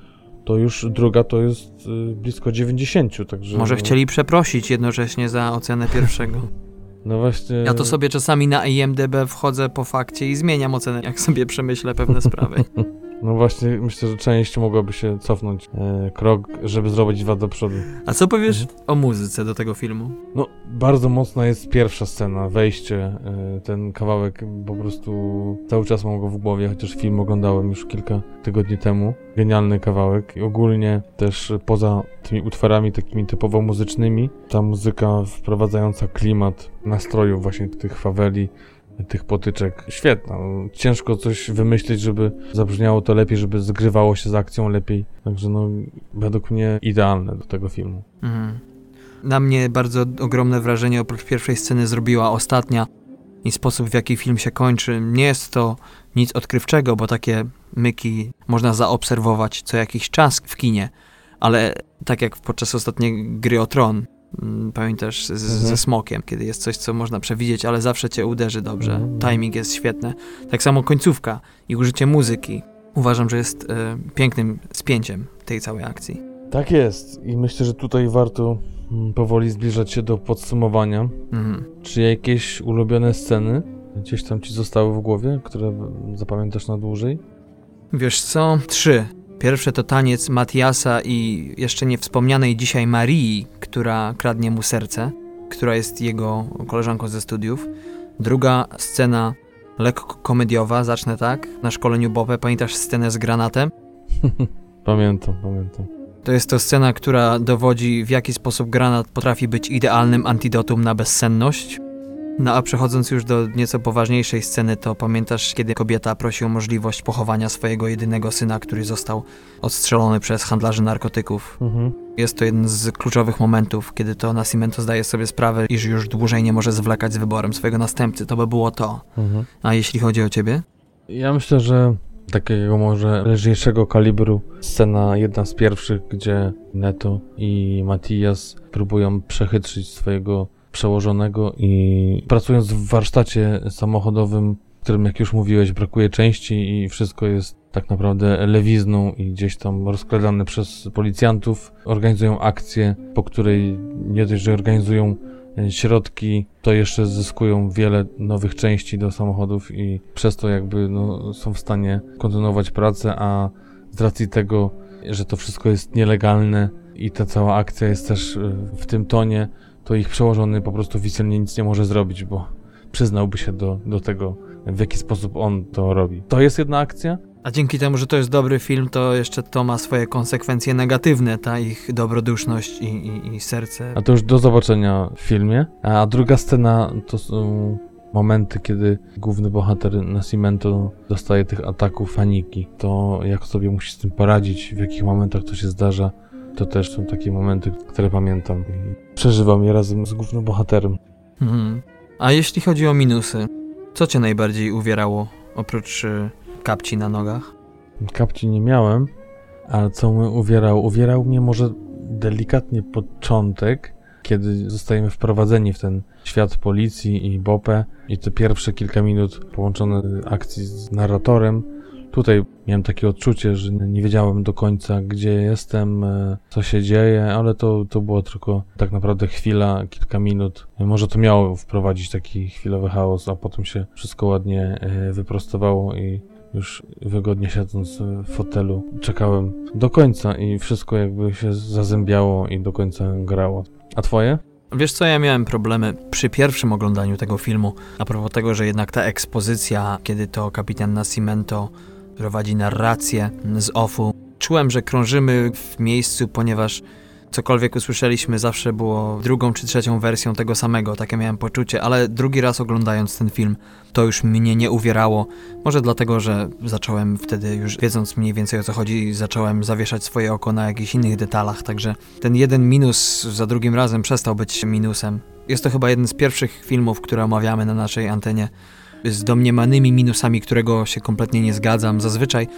to już druga to jest y, blisko 90, także... Może no, chcieli przeprosić jednocześnie za ocenę pierwszego. (laughs) No właśnie... Ja to sobie czasami na IMDB wchodzę po fakcie i zmieniam ocenę, jak sobie przemyślę pewne sprawy. (laughs) No właśnie, myślę, że część mogłaby się cofnąć e, krok, żeby zrobić dwa do przodu. A co powiesz o muzyce do tego filmu? No, bardzo mocna jest pierwsza scena, wejście, e, ten kawałek po prostu cały czas mam go w głowie, chociaż film oglądałem już kilka tygodni temu. Genialny kawałek i ogólnie też poza tymi utworami takimi typowo muzycznymi, ta muzyka wprowadzająca klimat nastroju właśnie tych faweli, tych potyczek, świetna. Ciężko coś wymyślić, żeby zabrzmiało to lepiej, żeby zgrywało się z akcją lepiej. Także no, według mnie idealne do tego filmu. Mhm. Na mnie bardzo ogromne wrażenie oprócz pierwszej sceny zrobiła ostatnia i sposób w jaki film się kończy. Nie jest to nic odkrywczego, bo takie myki można zaobserwować co jakiś czas w kinie, ale tak jak podczas ostatniej gry o tron, pamiętasz, z, Mhm. ze smokiem, kiedy jest coś, co można przewidzieć, ale zawsze cię uderzy dobrze. Mhm. Timing jest świetny. Tak samo końcówka i użycie muzyki. Uważam, że jest e, pięknym spięciem tej całej akcji. Tak jest i myślę, że tutaj warto mm, powoli zbliżać się do podsumowania. Mhm. Czy jakieś ulubione sceny gdzieś tam ci zostały w głowie, które zapamiętasz na dłużej? Wiesz co? Trzy. Pierwsze to taniec Matiasa i jeszcze nie wspomnianej dzisiaj Marii, która kradnie mu serce, która jest jego koleżanką ze studiów. Druga scena lekko komediowa, zacznę tak, na szkoleniu Bobę. Pamiętasz scenę z granatem? (laughs) Pamiętam, pamiętam. To jest to scena, która dowodzi, w jaki sposób granat potrafi być idealnym antidotum na bezsenność. No a przechodząc już do nieco poważniejszej sceny, to pamiętasz, kiedy kobieta prosi o możliwość pochowania swojego jedynego syna, który został odstrzelony przez handlarzy narkotyków. Mhm. Jest to jeden z kluczowych momentów, kiedy to Nascimento zdaje sobie sprawę, iż już dłużej nie może zwlekać z wyborem swojego następcy. To by było to. Mhm. A jeśli chodzi o ciebie? Ja myślę, że takiego może lżejszego kalibru scena jedna z pierwszych, gdzie Neto i Matias próbują przechytrzyć swojego przełożonego i pracując w warsztacie samochodowym, w którym jak już mówiłeś brakuje części i wszystko jest tak naprawdę lewizną i gdzieś tam rozkradane przez policjantów, organizują akcję, po której nie dość, że organizują e, środki, to jeszcze zyskują wiele nowych części do samochodów i przez to jakby no, są w stanie kontynuować pracę, a z racji tego, że to wszystko jest nielegalne i ta cała akcja jest też e, w tym tonie, to ich przełożony po prostu oficjalnie nic nie może zrobić, bo przyznałby się do, do tego, w jaki sposób on to robi. To jest jedna akcja, A dzięki temu, że to jest dobry film, to jeszcze to ma swoje konsekwencje negatywne, ta ich dobroduszność i, i, i serce. A to już do zobaczenia w filmie. A druga scena to są momenty, kiedy główny bohater Nascimento dostaje tych ataków paniki. To jak sobie musi z tym poradzić, w jakich momentach to się zdarza, to też są takie momenty, które pamiętam i przeżywam je razem z głównym bohaterem. Mhm. A jeśli chodzi o minusy, co cię najbardziej uwierało, oprócz y, kapci na nogach? Kapci nie miałem, ale co mnie uwierał? Uwierał mnie może delikatnie początek, kiedy zostajemy wprowadzeni w ten świat policji i BOPE i te pierwsze kilka minut połączone akcji z narratorem. Tutaj miałem takie odczucie, że nie wiedziałem do końca, gdzie jestem, e, co się dzieje, ale to, to było tylko tak naprawdę chwila, kilka minut. Może to miało wprowadzić taki chwilowy chaos, a potem się wszystko ładnie e, wyprostowało i już wygodnie siedząc w fotelu czekałem do końca i wszystko jakby się zazębiało i do końca grało. A twoje? Wiesz co, ja miałem problemy przy pierwszym oglądaniu tego filmu, a propos tego, że jednak ta ekspozycja, kiedy to kapitan Nascimento prowadzi narrację z OFU, czułem, że krążymy w miejscu, ponieważ cokolwiek usłyszeliśmy zawsze było drugą czy trzecią wersją tego samego, takie miałem poczucie, ale drugi raz oglądając ten film, to już mnie nie uwierało. Może dlatego, że zacząłem wtedy już wiedząc mniej więcej o co chodzi, zacząłem zawieszać swoje oko na jakichś innych detalach, także ten jeden minus za drugim razem przestał być minusem. Jest to chyba jeden z pierwszych filmów, które omawiamy na naszej antenie z domniemanymi minusami, którego się kompletnie nie zgadzam. Zazwyczaj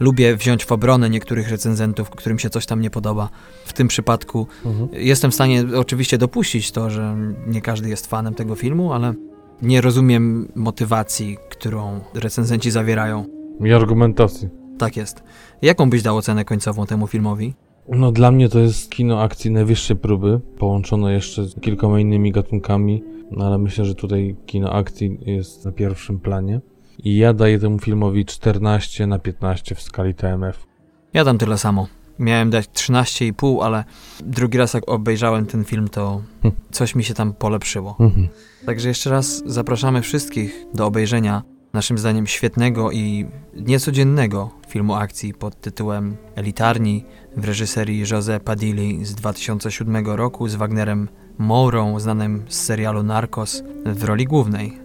lubię wziąć w obronę niektórych recenzentów, którym się coś tam nie podoba. W tym przypadku mhm. jestem w stanie oczywiście dopuścić to, że nie każdy jest fanem tego filmu, ale nie rozumiem motywacji, którą recenzenci zawierają. I argumentacji. Tak jest. Jaką byś dał ocenę końcową temu filmowi? No dla mnie to jest kino akcji najwyższej próby, połączone jeszcze z kilkoma innymi gatunkami, no ale myślę, że tutaj kino akcji jest na pierwszym planie. I ja daję temu filmowi 14 na 15 w skali TMF. Ja dam tyle samo. Miałem dać 13,5, ale drugi raz jak obejrzałem ten film, to (laughs) coś mi się tam polepszyło. Mhm. Także jeszcze raz zapraszamy wszystkich do obejrzenia naszym zdaniem świetnego i niecodziennego filmu akcji pod tytułem Elitarni w reżyserii José Padilli z 2007 roku z Wagnerem Mourą, znanym z serialu Narcos, w roli głównej.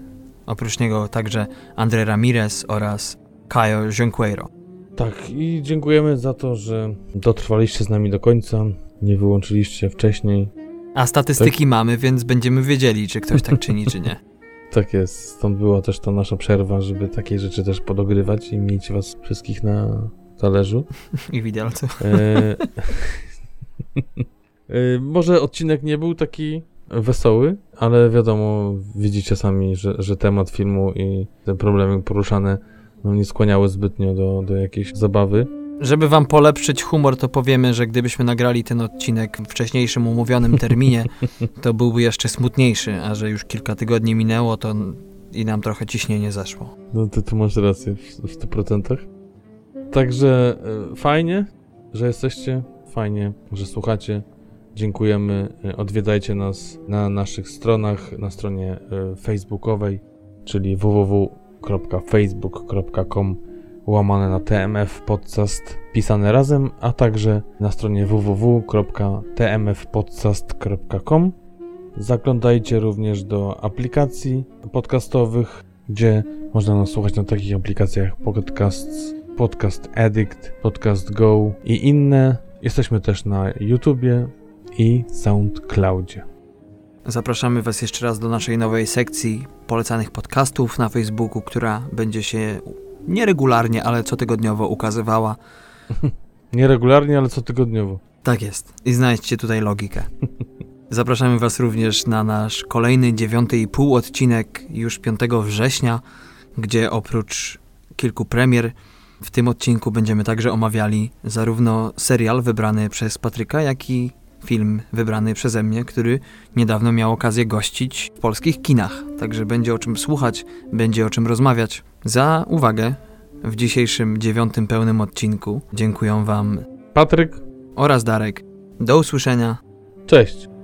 Oprócz niego także André Ramirez oraz Caio Junqueiro. Tak, i dziękujemy za to, że dotrwaliście z nami do końca, nie wyłączyliście wcześniej. A statystyki tak? mamy, więc będziemy wiedzieli, czy ktoś tak czyni, czy nie. (laughs) Tak jest, stąd była też ta nasza przerwa, żeby takie rzeczy też podogrywać i mieć was wszystkich na talerzu. (laughs) I widelcu. E... (laughs) e... Może odcinek nie był taki wesoły, ale wiadomo, widzicie sami, że, że temat filmu i te problemy poruszane no, nie skłaniały zbytnio do, do jakiejś zabawy. Żeby wam polepszyć humor, to powiemy, że gdybyśmy nagrali ten odcinek w wcześniejszym umówionym terminie, (laughs) to byłby jeszcze smutniejszy, a że już kilka tygodni minęło, to i nam trochę ciśnienie zeszło. No ty tu masz rację w, w 100%. Także y, fajnie, że jesteście, fajnie, że słuchacie. Dziękujemy. E, odwiedzajcie nas na naszych stronach, na stronie e, facebookowej, czyli www.facebook.com łamane na TMF Podcast pisane razem, a także na stronie www.tmfpodcast.com. Zaglądajcie również do aplikacji podcastowych, gdzie można nas słuchać na takich aplikacjach Podcasts, Podcast Addict, Podcast Go i inne. Jesteśmy też na YouTubie, i SoundCloudzie. Zapraszamy Was jeszcze raz do naszej nowej sekcji polecanych podcastów na Facebooku, która będzie się nieregularnie, ale cotygodniowo ukazywała. (laughs) nieregularnie, ale cotygodniowo. Tak jest. I znajdźcie tutaj logikę. (laughs) Zapraszamy Was również na nasz kolejny dziewiąty i pół odcinek już 5 września, gdzie oprócz kilku premier w tym odcinku będziemy także omawiali zarówno serial wybrany przez Patryka, jak i film wybrany przeze mnie, który niedawno miał okazję gościć w polskich kinach. Także będzie o czym słuchać, będzie o czym rozmawiać. Za uwagę w dzisiejszym dziewiątym pełnym odcinku dziękuję Wam Patryk oraz Darek. Do usłyszenia. Cześć.